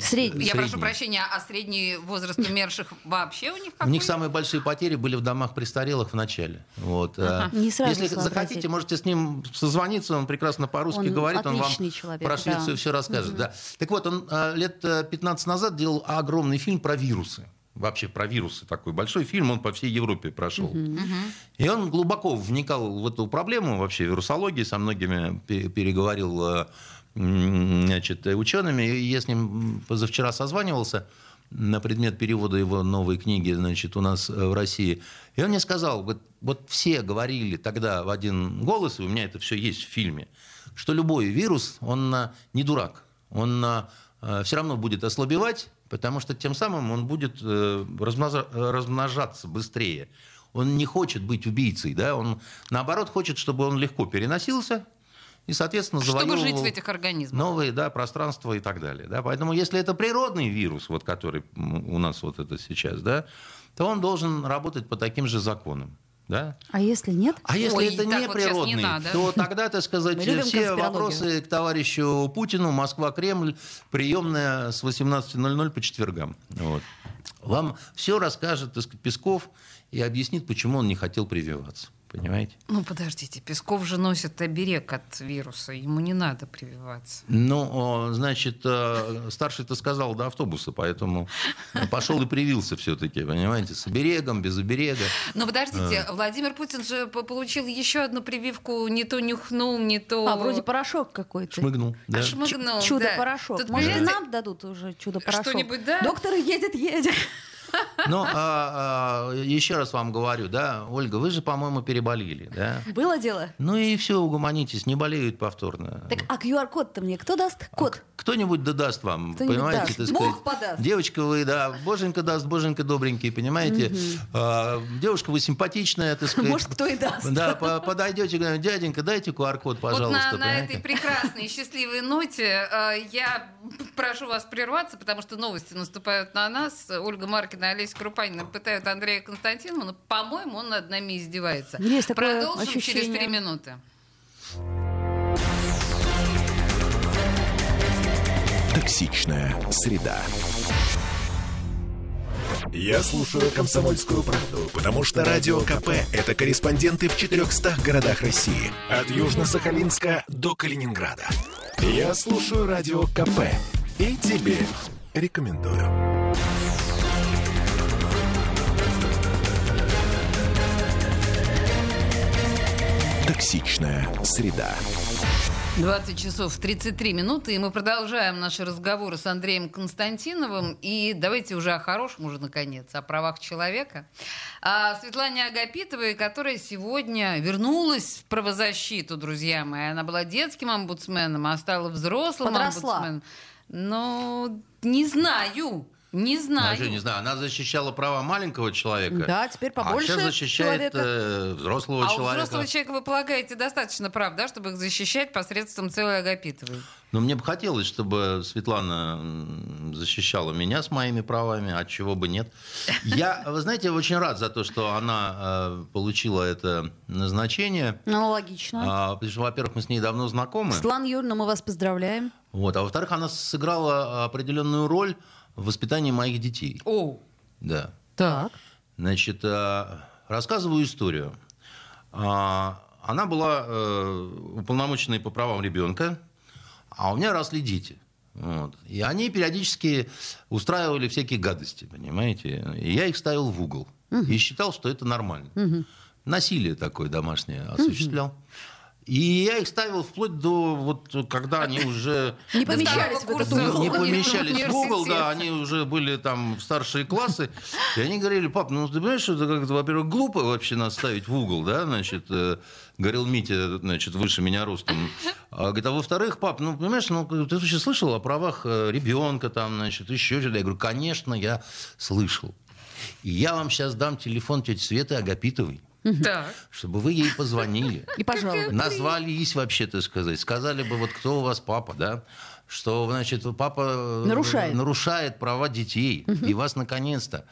S4: Средний.
S2: Я прошу прощения, а средний возраст умерших вообще у них какой?
S3: У них самые большие потери были в домах престарелых в начале. Вот. э,
S4: Не сразу
S3: Если захотите, можете с ним созвониться, он прекрасно по-русски
S4: Он
S3: говорит, он вам
S4: человек,
S3: про
S4: да.
S3: Швецию все расскажет. Да. Так вот, он э, лет э, 15 назад делал огромный фильм про вирусы. Вообще про вирусы такой большой фильм, он по всей Европе прошел. И он глубоко вникал в эту проблему вообще вирусологии, со многими пе- переговорил э, значит, учеными. Я с ним позавчера созванивался на предмет перевода его новой книги значит, у нас э, в России. И он мне сказал, вот, вот все говорили тогда в один голос, и у меня это все есть в фильме, что любой вирус, он э, не дурак. Он все равно будет ослабевать, потому что тем самым он будет э, э, размножаться быстрее. Он не хочет быть убийцей, да? он наоборот хочет, чтобы он легко переносился и, соответственно,
S2: Чтобы
S3: завоевывал
S2: жить в этих организмах.
S3: новые да, пространства и так далее. Да? Поэтому если это природный вирус, вот, который у нас вот это сейчас, да, то он должен работать по таким же законам. Да?
S4: А если нет?
S3: А если
S2: Ой,
S3: это не
S2: вот не
S3: природный,
S2: надо.
S3: то тогда, так сказать, *laughs* все вопросы к товарищу Путину, Москва-Кремль, приемная с 18.00 по четвергам. Вот. Вам все расскажет так сказать, Песков и объяснит, почему он не хотел прививаться. Понимаете?
S2: Ну, подождите, Песков же носит оберег от вируса, ему не надо прививаться.
S3: Ну, значит, э, старший-то сказал до автобуса, поэтому пошел и привился все-таки, понимаете, с оберегом, без оберега.
S2: Но подождите, Владимир Путин же по- получил еще одну прививку, не то нюхнул, не то...
S4: А, вроде порошок какой-то.
S3: Шмыгнул. Да.
S2: А шмыгнул, да.
S4: Чудо-порошок.
S2: Тут,
S4: Может,
S2: понимаете,
S4: нам дадут уже чудо-порошок?
S2: Что-нибудь, да?
S4: Доктор едет, едет. *laughs*
S3: Ну, а, а, еще раз вам говорю, да, Ольга, вы же, по-моему, переболели, да?
S4: Было дело?
S3: Ну и все, угомонитесь, не болеют повторно.
S4: Так, а QR-код-то мне кто даст? Код.
S3: Кто-нибудь да даст вам,
S4: Кто-нибудь
S3: понимаете?
S4: даст.
S3: так
S4: Бог
S3: сказать.
S4: подаст.
S3: Девочка вы, да, боженька даст, боженька добренький, понимаете? А, девушка вы симпатичная, так сказать.
S4: Может, кто и даст.
S3: Да, по- подойдете, дяденька, дайте QR-код, пожалуйста.
S2: вот на, на этой прекрасной и счастливой ноте э, я прошу вас прерваться, потому что новости наступают на нас. Ольга Маркина и Олеся Крупанина пытают Андрея Константинова, но, по-моему, он над нами издевается.
S4: Есть такое
S2: Продолжим через
S4: ощущение.
S2: три минуты.
S1: Токсичная среда. Я слушаю «Комсомольскую правду», потому что «Радио КП» — это корреспонденты в 400 городах России. От Южно-Сахалинска до Калининграда. Я слушаю «Радио КП» и тебе рекомендую. Токсичная среда.
S2: 20 часов 33 минуты, и мы продолжаем наши разговоры с Андреем Константиновым. И давайте уже о хорошем уже, наконец, о правах человека. О Светлане Агапитовой, которая сегодня вернулась в правозащиту, друзья мои. Она была детским омбудсменом, а стала взрослым
S4: Подросла.
S2: омбудсменом. Ну, не знаю. Не знаю.
S3: Же не знаю, она защищала права маленького человека.
S4: Да, теперь побольше
S3: А сейчас защищает
S4: человека.
S3: э, взрослого
S2: а
S3: человека.
S2: взрослого человека, вы полагаете, достаточно прав, да, чтобы их защищать посредством целой Агапитовой?
S3: Но мне бы хотелось, чтобы Светлана защищала меня с моими правами, от чего бы нет. Я, вы знаете, очень рад за то, что она э, получила это назначение.
S4: Ну, логично.
S3: А, потому что, во-первых, мы с ней давно знакомы.
S4: Светлана Юрьевна, мы вас поздравляем.
S3: Вот, а во-вторых, она сыграла определенную роль в воспитании моих детей.
S2: О,
S3: Да.
S4: Так.
S3: Значит, э, рассказываю историю. А, Она была э, уполномоченной по правам ребенка, а у меня росли дети. Вот. И они периодически устраивали всякие гадости, понимаете? И я их ставил в угол. И считал, что это нормально. Насилие такое домашнее осуществлял. И я их ставил вплоть до вот когда они уже *laughs*
S4: Не помещались в этот угол.
S3: не помещались в угол, да, они уже были там старшие классы, и они говорили, пап, ну ты понимаешь, что это как-то, во-первых, глупо вообще нас ставить в угол, да, значит, э, говорил Митя, значит, выше меня ростом. А, говорит, а во-вторых, пап, ну понимаешь, ну ты вообще слышал о правах э, ребенка там, значит, еще что-то? Я говорю, конечно, я слышал. И я вам сейчас дам телефон тети Светы Агапитовой,
S2: так.
S3: чтобы вы ей позвонили. *laughs*
S4: И пожалуйста.
S3: Назвались вообще, так сказать. Сказали бы, вот кто у вас папа, да? Что, значит, папа э,
S4: Нарушает.
S3: нарушает права детей. И вас, наконец-то,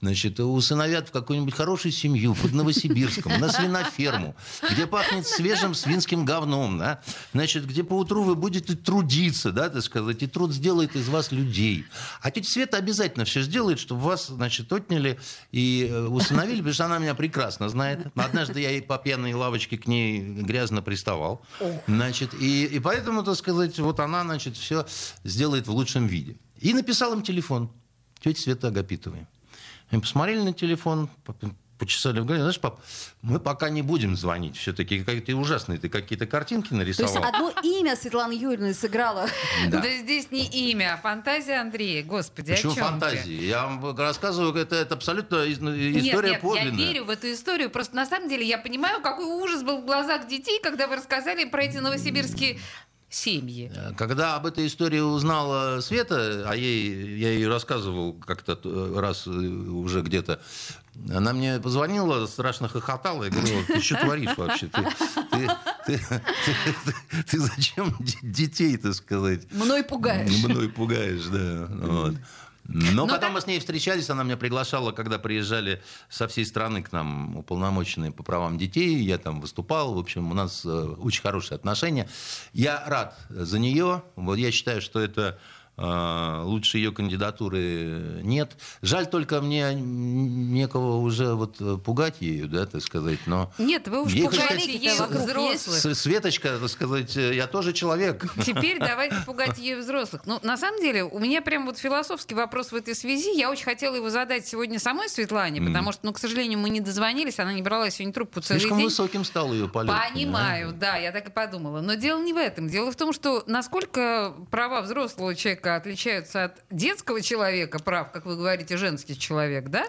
S3: значит, усыновят в какую-нибудь хорошую семью под Новосибирском, на свиноферму, где пахнет свежим свинским говном, да? Значит, где поутру вы будете трудиться, да, так сказать, и труд сделает из вас людей. А тетя Света обязательно все сделает, чтобы вас, значит, отняли и э, усыновили, потому что она меня прекрасно знает. Однажды я и по пьяной лавочке к ней грязно приставал. Значит, и, и поэтому, так сказать, вот она, значит, все сделает в лучшем виде. И написал им телефон тети Светы Агапитовой. Они посмотрели на телефон, по- почесали в голове. Знаешь, пап, мы пока не будем звонить. Все-таки какие-то ужасные ты какие-то картинки
S4: То есть
S3: нарисовал.
S4: одно имя Светланы Юрьевны сыграло.
S2: Да.
S3: Да.
S2: здесь не имя, а фантазия Андрея. Господи,
S3: Почему
S2: о чем ты?
S3: фантазии? Я вам рассказываю, это, это абсолютно из-
S2: Нет,
S3: история
S2: нет,
S3: подлинная.
S2: я верю в эту историю. Просто на самом деле я понимаю, какой ужас был в глазах детей, когда вы рассказали про эти новосибирские семьи.
S3: Когда об этой истории узнала Света, а ей, я ей рассказывал как-то э, раз э, уже где-то, она мне позвонила, страшно хохотала, и говорила, ты что творишь вообще? Ты, ты, ты- ты- ты зачем де- детей, так сказать,
S4: Мной пугаешь.
S3: мной пугаешь, да. Вот. Но
S2: Ну,
S3: потом
S2: так-
S3: мы с ней встречались, она меня приглашала, когда приезжали со всей страны к нам уполномоченные по правам детей, я там выступал, в общем, у нас э, очень хорошие отношения. Я рад за нее, вот я считаю, что это лучше ее кандидатуры нет. Жаль только мне некого уже вот э, пугать ею, да, так сказать, но...
S2: Нет, вы уж
S3: Ей
S2: пугаете ею
S4: вокруг
S2: взрослых.
S3: Светочка, так сказать, э, я тоже человек. *laughs*
S2: Теперь давайте пугать ею взрослых. Ну, на самом деле, у меня прям вот философский вопрос в этой связи. Я очень хотела его задать сегодня самой Светлане, потому что, ну, к сожалению, мы не дозвонились, она не брала сегодня трубку целый
S3: Слишком
S2: день.
S3: высоким стал ее полет.
S2: Понимаю, да, я так и подумала. Но дело не в этом. Дело в том, что насколько права взрослого человека отличаются от детского человека, прав, как вы говорите, женский человек, да?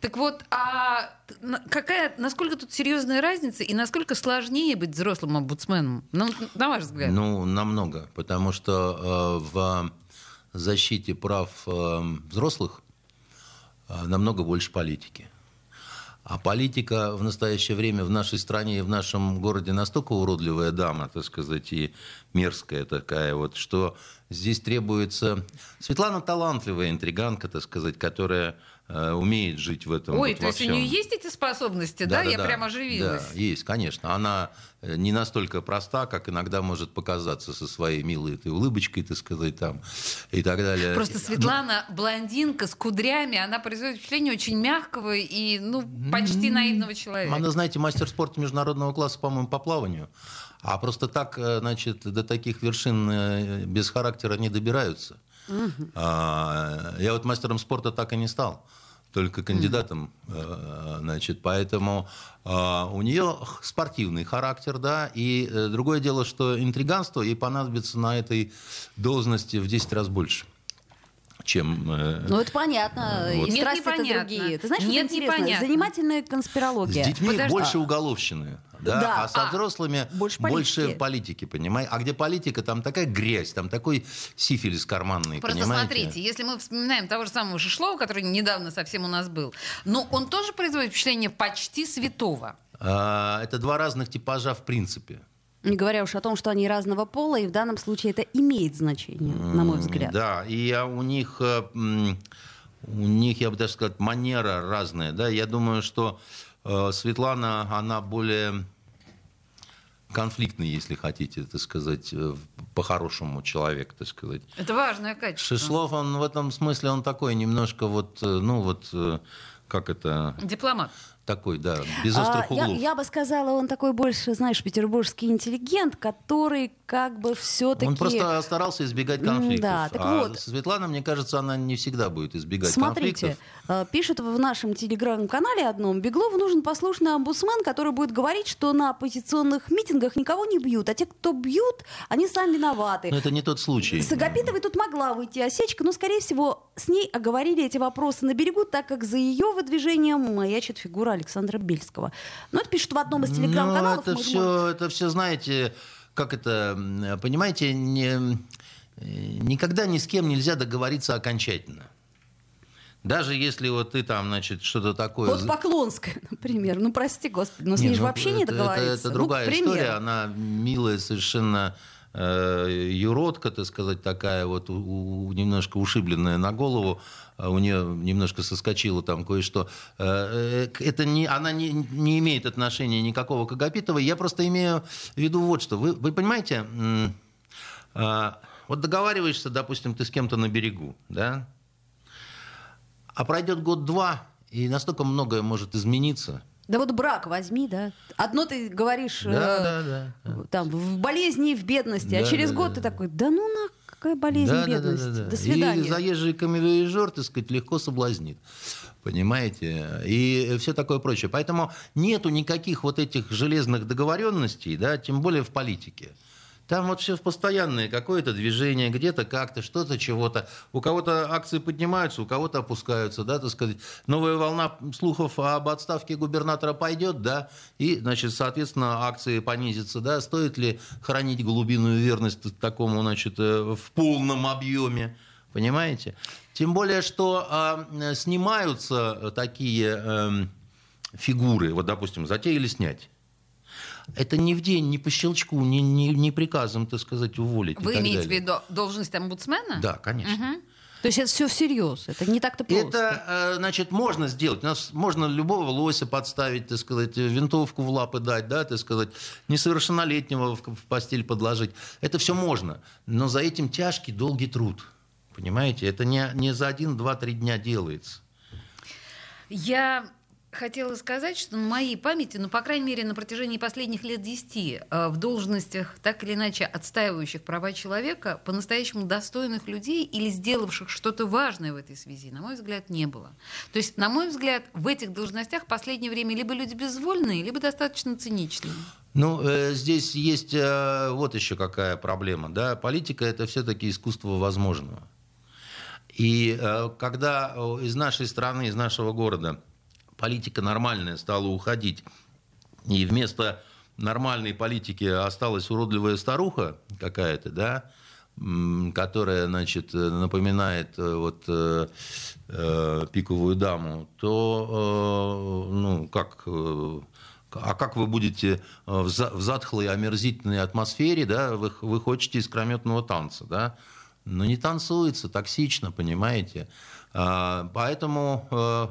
S2: Так вот, а на- какая, насколько тут серьезная разница и насколько сложнее быть взрослым омбудсменом? Ну, на ваш взгляд.
S3: Ну, намного, потому что э, в защите прав э, взрослых э, намного больше политики. А политика в настоящее время в нашей стране и в нашем городе настолько уродливая дама, так сказать, и мерзкая такая вот, что здесь требуется... Светлана талантливая интриганка, так сказать, которая умеет жить в этом
S2: Ой,
S3: вот
S2: то есть у нее есть эти способности, да? Я прямо оживилась.
S3: Да, есть, конечно. Она э, не настолько проста, как иногда может показаться со своей милой этой улыбочкой, так сказать, там, и так далее.
S2: Просто Светлана блондинка с кудрями, она производит впечатление очень мягкого и, ну, почти наивного человека.
S3: Она, знаете, мастер спорта международного класса, по-моему, по плаванию. А просто так, э, значит, до таких вершин э, без характера не добираются. А, Я вот мастером спорта так и не стал. только кандидатом, э, значит, поэтому э, у нее спортивный характер, да, и э, другое дело, что интриганство ей понадобится на этой должности в 10 раз больше чем... э,
S4: Ну, это понятно.
S3: Вот.
S4: И
S2: Нет,
S4: страсти это другие. Ты знаешь,
S2: Нет,
S4: интересно?
S2: непонятно.
S4: Занимательная
S3: С
S4: конспирология.
S3: детьми
S2: Подожди.
S3: больше уголовщины, да,
S4: Да,
S3: а с
S4: а,
S3: взрослыми
S4: больше
S3: больше,
S4: политики.
S3: политики, понимаете? А где политика, там такая грязь, там такой сифилис карманный,
S2: Просто
S3: понимаете?
S2: смотрите, если мы вспоминаем того же самого Шишлова, который недавно совсем у нас был, но он тоже производит впечатление почти святого.
S3: А, это два разных типажа в принципе.
S4: Не говоря уж о том, что они разного пола, и в данном случае это имеет значение, на мой взгляд.
S3: Да, и а, у них, э, у них, я бы даже сказал, манера разная. Да? Я думаю, что э, Светлана, она более конфликтный, если хотите, так сказать, э, по-хорошему человек, так сказать.
S2: Это важное качество.
S3: Шишлов, он в этом смысле, он такой немножко вот, э, ну вот, э, как это,
S2: Дипломат.
S3: Такой, да, без
S4: А,
S3: острых
S4: я,
S3: углов.
S4: я бы сказала, он такой больше, знаешь, петербургский интеллигент, который как бы все-таки...
S3: Он просто старался избегать конфликтов.
S4: да, так
S3: а
S4: вот.
S3: Светлана, мне кажется, она не всегда будет избегать
S4: Смотрите,
S3: конфликтов.
S4: э, пишут в нашем телеграм-канале одном, Беглову нужен послушный омбудсмен, который будет говорить, что на оппозиционных митингах никого не бьют, а те, кто бьют, они сами виноваты.
S3: Но это не тот случай.
S4: С Агапитовой тут могла выйти осечка, но, скорее всего, с ней оговорили эти вопросы на берегу, так как за ее выдвижением маячит фигура Александра Бельского. Ну, это пишут в одном из телеграм-каналов.
S3: Ну, это все,
S4: можем-
S3: это все, знаете, как это, понимаете, не, э, никогда ни с кем нельзя договориться окончательно. Даже если вот ты там, значит, что-то такое...
S4: Вот Поклонская, *laughs* например. Ну, прости, господи, но с
S3: Не,
S4: ней же
S3: ну,
S4: вообще не
S3: это-
S4: договориться.
S3: Это, это
S4: Ну,
S3: другая
S4: примеру.
S3: история, она милая совершенно э, юродка, так сказать, такая вот у- у- немножко ушибленная на голову, у нее немножко соскочило там кое-что. Э, э, Это не, она не, не имеет отношения никакого к Агапитовой. Я просто имею в виду вот что. Вы, вы понимаете, а, вот договариваешься, допустим, ты с кем-то на берегу, да? А пройдет год-два, и настолько многое может измениться.
S4: Да вот брак возьми, да. Одно ты говоришь
S3: Да,
S4: э,
S3: да, да.
S4: там в болезни и в бедности, а
S3: Да,
S4: через
S3: да,
S4: год
S3: да,
S4: ты такой, да ну на, какая болезнь,
S3: Да, да, да,
S4: бедность.
S3: да, да.
S4: До свидания.
S3: И заезжий камевоежор, так сказать, легко соблазнит. Понимаете? И все такое прочее. Поэтому нету никаких вот этих железных договоренностей, да, тем более в политике. Там вот все постоянное какое-то движение, где-то как-то, что-то, чего-то. У кого-то акции поднимаются, у кого-то опускаются, да, так сказать. Новая волна слухов об отставке губернатора пойдет, да, и, значит, соответственно, акции понизятся, да. Стоит ли хранить голубиную верность такому, значит, э, в полном объеме? Понимаете? Тем более, что а, снимаются такие эм, фигуры, вот, допустим, затеяли снять. Это не в день, не по щелчку, не, не, не приказом, так сказать, уволить. и
S2: Вы
S3: так
S2: имеете в
S3: далее.
S2: виду должность омбудсмена?
S3: Да, конечно.
S2: Мгм.
S4: То есть это все всерьез, это не так-то просто.
S3: Это, значит, можно сделать. У нас можно любого лося подставить, так сказать, винтовку в лапы дать, да, так сказать, несовершеннолетнего в, в постель подложить. Это все можно. Но за этим тяжкий, долгий труд. Понимаете? Это не, не за один, два, три дня делается.
S2: Я хотела сказать, что на моей памяти, ну, по крайней мере, на протяжении последних лет 10 э, в должностях, так или иначе отстаивающих права человека, по-настоящему достойных людей или сделавших что-то важное в этой связи, на мой взгляд, не было. То есть, на мой взгляд, в этих должностях в последнее время либо люди безвольные, либо достаточно циничные.
S3: Ну, э, здесь есть э, вот еще какая проблема. Да? Политика – это все-таки искусство возможного. И э, когда э, из нашей страны, из нашего города политика нормальная стала уходить, и вместо нормальной политики осталась уродливая старуха какая-то, да, которая, значит, напоминает э, вот э, э, пиковую даму, то, э, ну, как, э, а как вы будете э, в за- в затхлой, омерзительной атмосфере, да, вы, вы хотите искрометного танца, да, но не танцуется, токсично, понимаете. А, Поэтому э,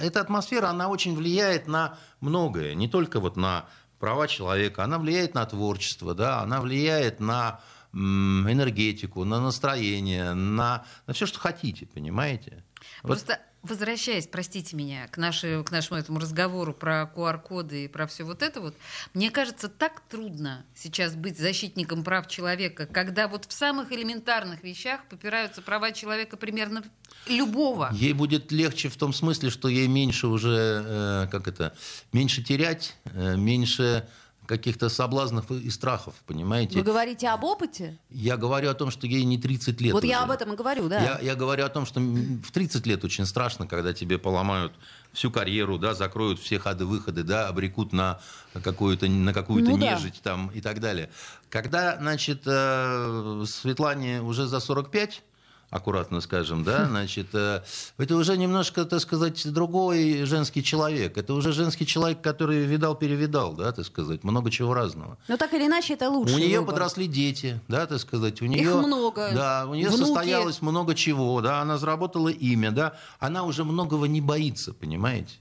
S3: эта атмосфера, она очень влияет на многое, не только вот на права человека, она влияет на творчество, да, она влияет на энергетику, на настроение, на, на все, что хотите, понимаете.
S2: Просто возвращаясь, простите меня, к, нашей, к нашему этому разговору про QR-коды и про все вот это вот, мне кажется, так трудно сейчас быть защитником прав человека, когда вот в самых элементарных вещах попираются права человека примерно любого.
S3: Ей будет легче в том смысле, что ей меньше уже, э, как это, меньше терять, э, меньше каких-то соблазнов и страхов, понимаете?
S4: Вы говорите об опыте?
S3: Я говорю о том, что ей не 30 лет
S4: Вот
S3: уже.
S4: я об этом и говорю, да.
S3: Я, я говорю о том, что в 30 лет очень страшно, когда тебе поломают всю карьеру, да, закроют все ходы-выходы, да, обрекут на какую-то, на какую-то
S4: Ну да.
S3: нежить там и так далее. Когда, значит, э, Светлане уже за 45, аккуратно скажем, да, *laughs* значит, э, это уже немножко, так сказать, другой женский человек. Это уже женский человек, который видал-перевидал, да, так сказать, много чего разного.
S4: Но так или иначе, это лучше.
S3: У нее подросли дети, да, так сказать. У нее,
S4: много.
S3: Да, у нее
S4: Внуки.
S3: состоялось много чего, да, она заработала имя, да. Она уже многого не боится, понимаете?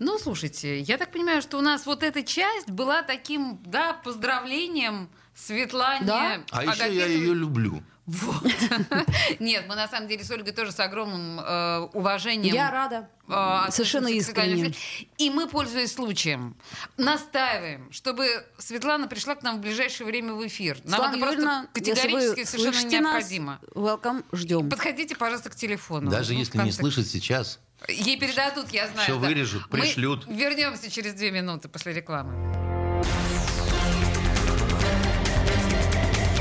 S2: Ну, слушайте, я так понимаю, что у нас вот эта часть была таким, да, поздравлением Светлане
S4: Да.
S3: А еще я ее люблю.
S2: Вот. *laughs* Нет, мы на самом деле с Ольгой тоже с огромным э, уважением.
S4: Я рада.
S2: э,
S4: Совершенно искренне.
S2: И мы, пользуясь случаем, настаиваем, чтобы Светлана пришла к нам в ближайшее время в эфир. Нам
S4: Светлана
S2: это
S4: Юрьевна,
S2: просто категорически
S4: если вы
S2: совершенно
S4: слышите нас,
S2: необходимо.
S4: welcome, ждем.
S2: Подходите, пожалуйста, к телефону.
S3: Даже
S2: Ну,
S3: если не слышит сейчас.
S2: Ей передадут, я знаю.
S3: Всё
S2: да.
S3: вырежут,
S2: Мы
S3: пришлют.
S2: вернемся через две минуты после рекламы.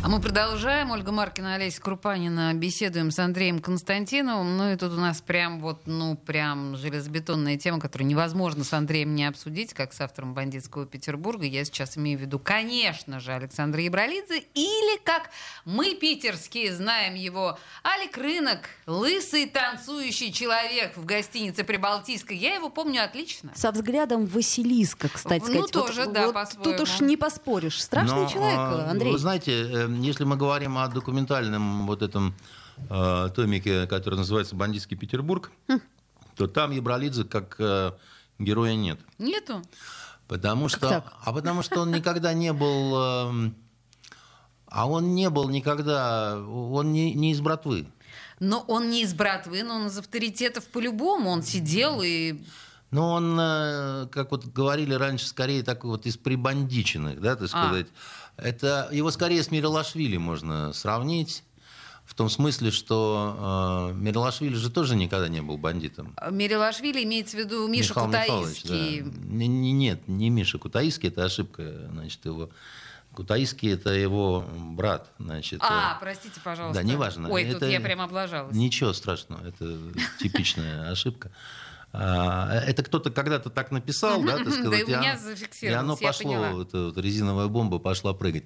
S2: А мы продолжаем. Ольга Маркина, Олеся Крупанина. Беседуем с Андреем Константиновым. Ну и тут у нас прям вот, ну прям железобетонная тема, которую невозможно с Андреем не обсудить, как с автором «Бандитского Петербурга». Я сейчас имею в виду, конечно же, Александра Ибралидзе. Или, как мы, питерские, знаем его, Алик Рынок, лысый танцующий человек в гостинице Прибалтийской. Я его помню отлично.
S4: Со взглядом Василиска, кстати
S2: Ну,
S4: сказать.
S2: тоже, да,
S4: Тут
S2: по-своему.
S4: уж не поспоришь. Страшный
S3: Но,
S4: человек,
S3: а,
S4: Андрей.
S3: Вы знаете, э, если мы говорим о документальном вот этом э, томике, который называется «Бандитский Петербург»,
S4: Хм.
S3: то там Ебралидзе как э, героя нет.
S2: Нету?
S3: Потому что,
S4: так?
S3: а потому что он никогда не был, эм, а он не был никогда, он не, не из братвы.
S2: Но он не из братвы, но он из авторитетов по-любому. Он сидел и...
S3: Но он, э, как вот говорили раньше, скорее такой вот из прибандиченных, да, так
S2: А.
S3: Это его скорее с Миралашвили можно сравнить. В том смысле, что э, Миралашвили же тоже никогда не был бандитом.
S2: Мирилашвили имеется в виду Миша
S3: Михаил
S2: Кутаиский.
S3: да. Не- не- Нет, не Миша Кутаиский, это ошибка. Значит, его... Кутаиский это его брат. Значит,
S2: А,
S3: э,
S2: простите, пожалуйста.
S3: Да, неважно.
S2: Ой, тут
S3: Это
S2: я прям облажалась.
S3: Ничего страшного, это типичная *laughs* ошибка. А, Это кто-то когда-то так написал, да, так *laughs*
S2: Да,
S3: сказать,
S2: и у меня зафиксировалось,
S3: И оно пошло, эта вот резиновая бомба пошла прыгать.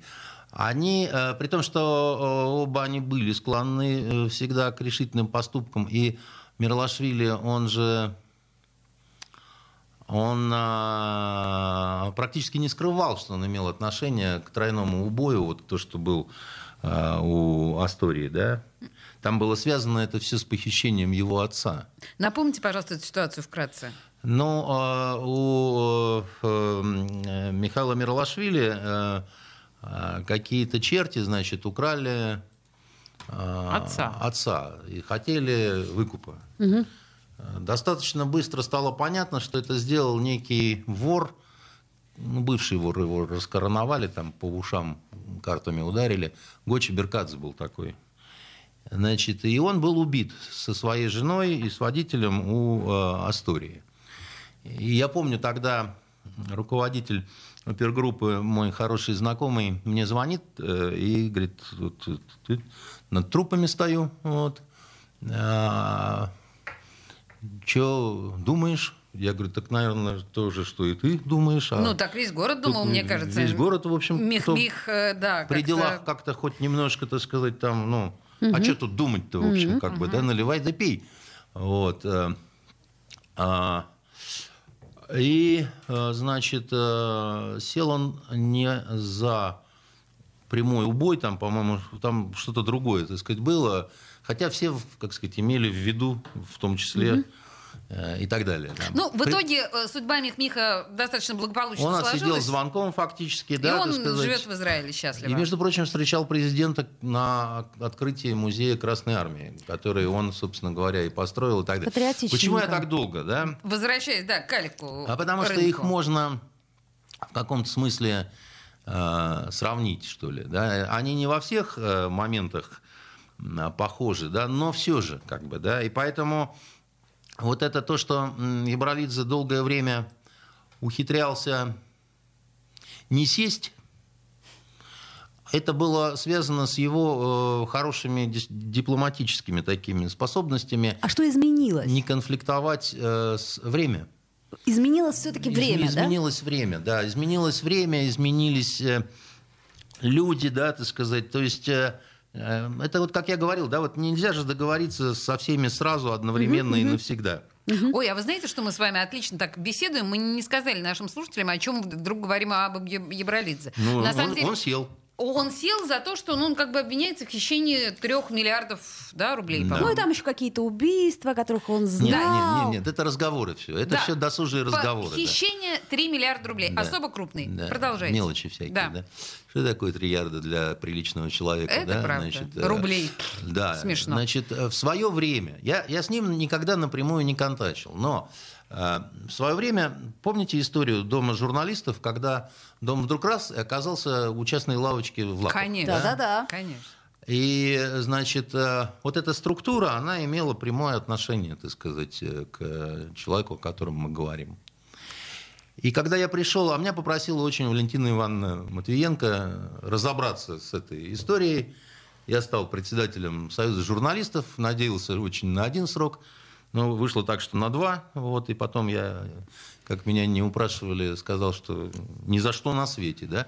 S3: Они, э, при том, что оба они были склонны э, всегда к решительным поступкам, и Мирлашвили, он же он а, практически не скрывал, что он имел отношение к тройному убою, вот то, что был а, у Астории, да. Там было связано это все с похищением его отца.
S2: Напомните, пожалуйста, эту ситуацию вкратце.
S3: Но а, у э, Михаила Мирлашвили э, а, какие-то черти, значит, украли а,
S2: Отца.
S3: отца и хотели выкупа.
S4: Мгм.
S3: Достаточно быстро стало понятно, что это сделал некий вор, ну, бывший вор, его раскороновали, там по ушам картами ударили. Гочи Беркадзе был такой. Значит, и он был убит со своей женой и с водителем у э, Астории. И я помню тогда руководитель опергруппы, мой хороший знакомый, мне звонит э, и говорит, вот, вот, тут над трупами стою, вот. Че думаешь? Я говорю, так, наверное, то же, что и ты думаешь. а
S2: Ну, так весь город думал, мне кажется.
S3: Весь город, в общем,
S2: Мих,
S3: кто
S2: мих, э, да.
S3: при
S2: как-то-
S3: делах как-то хоть немножко, так сказать, там, ну, а что тут думать-то, в общем, как бы, да, наливай да пей. Вот. э, а, И, э, значит, э, сел он не за прямой убой, там, по-моему, там что-то другое, так сказать, было. Хотя все, как сказать, имели в виду, в том числе, э, и так далее. да.
S2: Ну, в
S3: При-
S2: итоге э, судьба Михмиха достаточно благополучно
S3: Он
S2: сложилась.
S3: отсидел звонком фактически,
S2: и
S3: да,
S2: он
S3: так сказать.
S2: живет в Израиле счастливо.
S3: И, между прочим, встречал президента на открытии музея Красной Армии, который он, собственно говоря, и построил и так далее. Почему я так долго, да?
S2: Возвращаясь, да, к Алику.
S3: А потому что
S2: рынку.
S3: их можно в каком-то смысле э, сравнить, что ли. Да? Они не во всех э, моментах м, похожи, да, но все же, как бы, да. И поэтому вот это то, что Ибралидзе долгое время ухитрялся не сесть, это было связано с его э, хорошими дипломатическими такими способностями
S4: А что изменилось?
S3: не конфликтовать э, с время.
S4: Изменилось все-таки время,
S3: Изме-
S4: да?
S3: Изменилось время, да. Изменилось время, изменились э, люди, да, так сказать. То есть э, это вот, как я говорил, да, вот нельзя же договориться со всеми сразу, одновременно и навсегда.
S2: Ой, а вы знаете, что мы с вами отлично так беседуем? Мы не сказали нашим слушателям, о чем вдруг говорим об Еб- Ебралидзе.
S3: Ну,
S2: На
S3: он,
S2: самом деле,
S3: он сел.
S2: Он сел за то, что ну, он как бы обвиняется в хищении трех миллиардов да, рублей,
S3: Да.
S4: Ну и там еще какие-то убийства, которых он знал.
S3: Нет, нет, нет, нет, это разговоры все. Это
S2: Да.
S3: все досужие разговоры. да.
S2: Хищение 3 миллиарда рублей.
S3: Да.
S2: Особо крупный.
S3: Да,
S2: Продолжайте.
S3: Мелочи всякие,
S2: Да.
S3: да. Что такое 3 ярда для приличного человека?
S2: Это
S3: да?
S2: правда.
S3: э,
S2: Рублей.
S3: Да.
S2: Смешно.
S3: Значит, э, в свое время, я, я с ним никогда напрямую не контачил, но в свое время, помните историю Дома журналистов, когда Дом вдруг раз и оказался у частной лавочки в Лапах?
S2: Конечно.
S4: Да-да-да.
S2: Конечно.
S3: И, значит, э, вот эта структура, она имела прямое отношение, так сказать, э, к э, человеку, о котором мы говорим. И когда я пришел, а меня попросила очень Валентина Ивановна Матвиенко разобраться с этой историей. Я стал председателем Союза журналистов, надеялся очень на один срок, но вышло так, что на два. Вот, и потом я, как меня не упрашивали, сказал, что ни за что на свете. Да?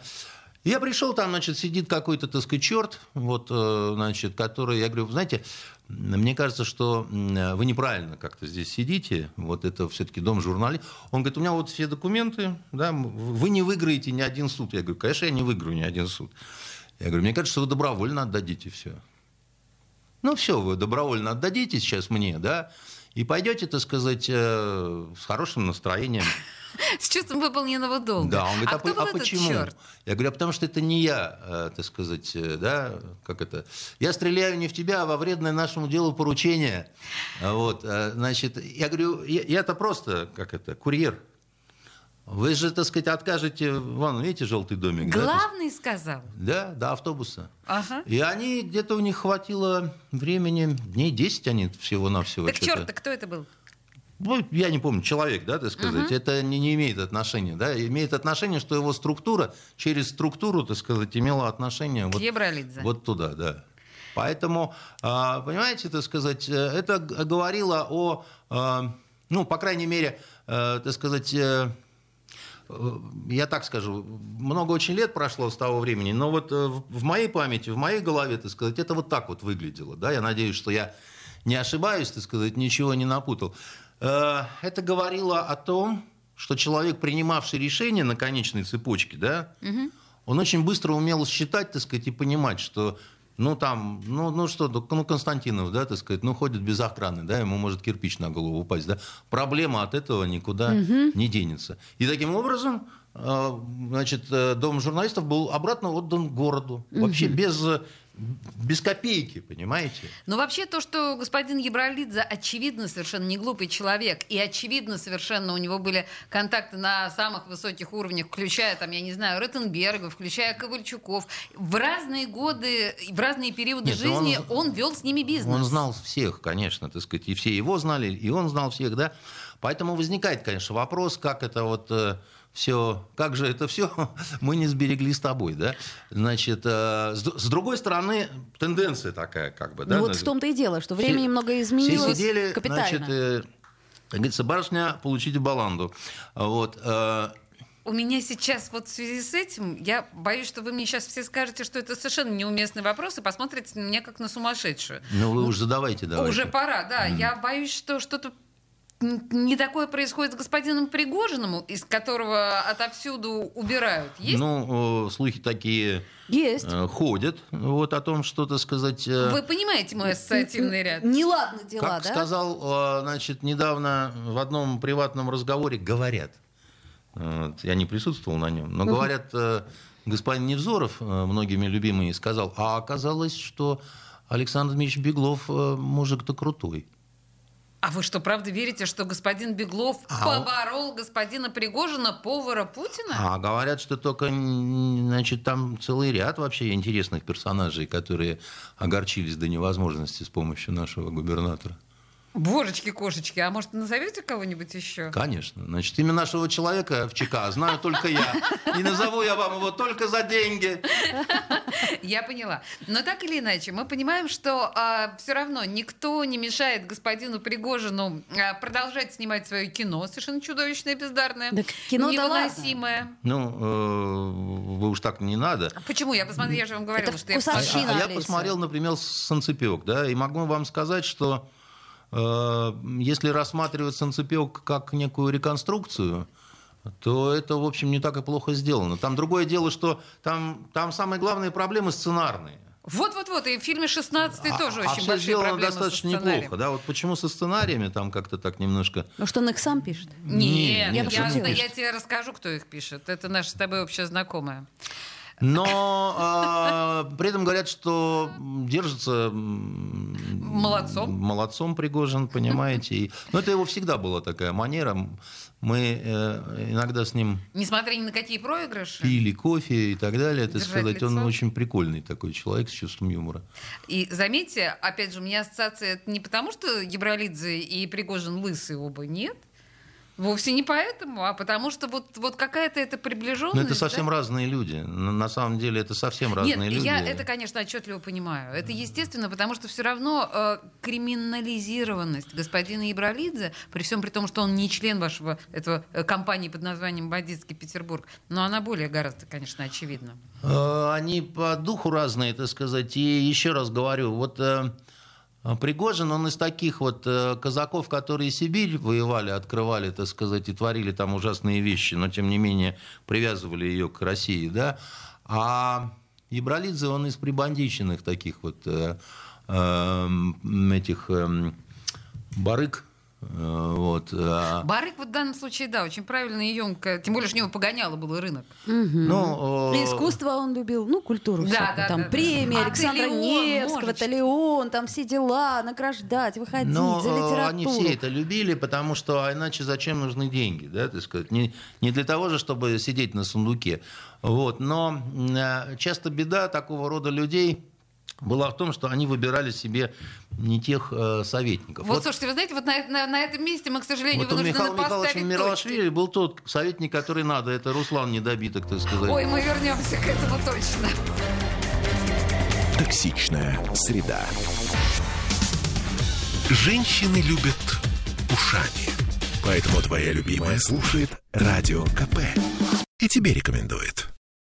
S3: Я пришел, там, значит, сидит какой-то, так сказать, черт, вот, э, значит, который, я говорю, знаете, мне кажется, что м, вы неправильно как-то здесь сидите, вот это все-таки дом журналистов. Он говорит, у меня вот все документы, да, вы не выиграете ни один суд. Я говорю, конечно, я не выиграю ни один суд. Я говорю, мне кажется, вы добровольно отдадите все. Ну, все, вы добровольно отдадите сейчас мне, да, и пойдете, так сказать, э, с хорошим настроением. *laughs*
S2: С чувством выполненного долга.
S3: Да, он говорит, а,
S2: кто
S3: по-
S2: был
S3: а
S2: этот
S3: почему?
S2: черт?
S3: Я говорю, а потому что это не я, э, так сказать, э, да, как это. Я стреляю не в тебя, а во вредное нашему делу поручение. А Вот, значит, я говорю, я-то просто, как это, курьер. Вы же, так сказать, откажете, вон, видите, желтый домик, да,
S2: Главный сказал.
S3: да, до автобуса.
S2: Ага.
S3: И они, где-то у них хватило времени, дней 10 они всего-навсего.
S2: Так черт, кто это был?
S3: Ну, я не помню, человек, да, так сказать, это не, не имеет отношения, да, имеет отношение, что его структура через структуру, так сказать, имела отношение
S2: К
S3: вот,
S2: Ебралидзе.
S3: вот туда, да. Поэтому, а, понимаете, так сказать, э, это говорило о, а, ну, по крайней мере, э, так сказать, э, я так скажу, много очень лет прошло с того времени, но вот э, в моей памяти, в моей голове, так сказать, это вот так вот выглядело. Да? Я надеюсь, что я не ошибаюсь, так сказать, ничего не напутал. Э, Это говорило о том, что человек, принимавший решение на конечной цепочке, да, он очень быстро умел считать, так сказать, и понимать, что ну там, ну, ну что, ну Константинов, да, так сказать, ну ходит без охраны, да, ему может кирпич на голову упасть, да, проблема от этого никуда не денется. И таким образом, э, значит, э, дом журналистов был обратно отдан городу, вообще без, без копейки, понимаете?
S2: Но вообще то, что господин Ебралидзе очевидно совершенно не глупый человек, и очевидно совершенно у него были контакты на самых высоких уровнях, включая, там, я не знаю, Ротенберга, включая Ковальчуков. В разные годы, в разные периоды
S3: Нет, ну
S2: жизни
S3: он-
S2: он, вел с ними бизнес.
S3: Он знал всех, конечно, так сказать, и все его знали, и он знал всех, да. Поэтому возникает, конечно, вопрос, как это вот все, как же это все *laughs* мы не сберегли с тобой, да. Значит, э, с, другой стороны, тенденция такая, как бы, да.
S4: Ну вот в том-то и дело, что
S3: все-
S4: время немного изменилось
S3: Все сидели,
S4: капитально.
S3: значит, э, как говорится, барышня, получите баланду. Вот, э,
S2: У меня сейчас вот в связи с этим, я боюсь, что вы мне сейчас все скажете, что это совершенно неуместный вопрос, и посмотрите на меня как на сумасшедшую.
S3: ну вы уж задавайте, давайте.
S2: Уже пора, да. Я боюсь, что что-то не такое происходит с господином Пригожиным, из которого отовсюду убирают? Есть?
S3: Ну, слухи такие
S4: Есть.
S3: э, ходят, вот о том, что, так сказать... э,
S2: Вы понимаете мой ассоциативный ряд?
S4: Неладно дела,
S3: Как
S4: да?
S3: сказал, э, значит, недавно в одном приватном разговоре, говорят, вот, я не присутствовал на нем, но говорят, господин Невзоров, многими любимый, сказал, а оказалось, что Александр Дмитриевич Беглов мужик-то крутой.
S2: А вы что, правда верите, что господин Беглов
S3: А он-
S2: поборол господина Пригожина, повара Путина?
S3: А говорят, что только, значит, там целый ряд вообще интересных персонажей, которые огорчились до невозможности с помощью нашего губернатора.
S2: Божечки-кошечки, а может, назовете кого-нибудь еще?
S3: Конечно. Значит, имя нашего человека в ЧК знаю только я. И назову я вам его только за деньги.
S2: Я поняла. Но так или иначе, мы понимаем, что все равно никто не мешает господину Пригожину а, продолжать снимать свое кино, совершенно чудовищное, бездарное,
S4: Да кино-то
S2: невыносимое.
S3: Ну, э, вы уж так не надо.
S2: А Почему? Я посмотрела, я же вам говорила,
S4: Это
S2: что я.
S3: А, а я посмотрел, например, «Санцепёк», да, и могу вам сказать, что э, если рассматривать «Санцепёк» как некую реконструкцию, то это, в общем, не так и плохо сделано. Там другое дело, что там, там самые главные проблемы сценарные.
S2: Вот-вот-вот, и в фильме «16
S3: А-
S2: тоже
S3: а
S2: очень большие
S3: сделано
S2: проблемы
S3: достаточно
S2: со сценарием.
S3: неплохо. Да? Вот почему со сценариями там как-то так немножко...
S4: Может, он их сам пишет?
S2: Нет,
S3: Нет,
S4: нет,
S2: ясно,
S4: нет.
S2: я тебе расскажу, кто их пишет. Это наша с тобой общая знакомая.
S3: Но а, при этом говорят, что держится
S2: Молодцом.
S3: молодцом Пригожин, понимаете. И- Но это его всегда была такая манера. Мы э, иногда с ним
S2: Несмотря ни на какие проигрыши.
S3: пили кофе и так далее. Это сказать, он
S2: лицо.
S3: очень прикольный такой человек с чувством юмора.
S2: И заметьте, опять же, у меня ассоциация это не потому, что Ебралидзе и Пригожин лысые оба, нет. Вовсе не поэтому, а потому что вот, вот какая-то эта приближенность.
S3: Но это совсем
S2: да?
S3: разные люди. На на самом деле это совсем разные
S2: Нет,
S3: люди.
S2: я это, конечно, отчетливо понимаю. Это естественно, потому что все равно э, криминализированность господина Ибралидзе, при всем при том, что он не член вашего этого э, компании под названием Бандитский Петербург, но она более гораздо, конечно, очевидна.
S3: Э, Они по духу разные, так сказать. И еще раз говорю, вот э, Пригожин, он из таких вот э, казаков, которые Сибирь воевали, открывали, так сказать, и творили там ужасные вещи, но тем не менее привязывали ее к России, да. А Ибралидзе, он из прибандиченных таких вот э, эм, этих эм, барык, вот. а-
S2: Барык вот в данном случае, да, очень правильно и емко, тем более, что у него погоняло было рынок.
S3: Ну, э,
S4: Искусство он любил, ну, культуру
S2: Да,
S4: всякую.
S2: да,
S4: там
S2: да, да.
S4: премия
S2: А
S4: Александра
S2: Телеон,
S4: Невского. Талион, там все дела, награждать, выходить
S3: Но
S4: за
S3: э,
S4: литературу.
S3: они все это любили, потому что а иначе зачем нужны деньги, да, так сказать, не, не для того же, чтобы сидеть на сундуке. Вот. Но э, часто беда такого рода людей была в том, что они выбирали себе не тех э, советников.
S2: Вот, слушайте, вы знаете, вот на, на- на этом месте мы, к сожалению,
S3: вот
S2: вынуждены
S3: Михайловича
S2: поставить
S3: Мирошвили
S2: точки.
S3: был тот советник, который надо. Это Руслан Недобиток, так сказать.
S2: Ой, мы вернемся к этому точно.
S1: Токсичная среда. Женщины любят ушами. Поэтому твоя любимая слушает Радио КП. И тебе рекомендует.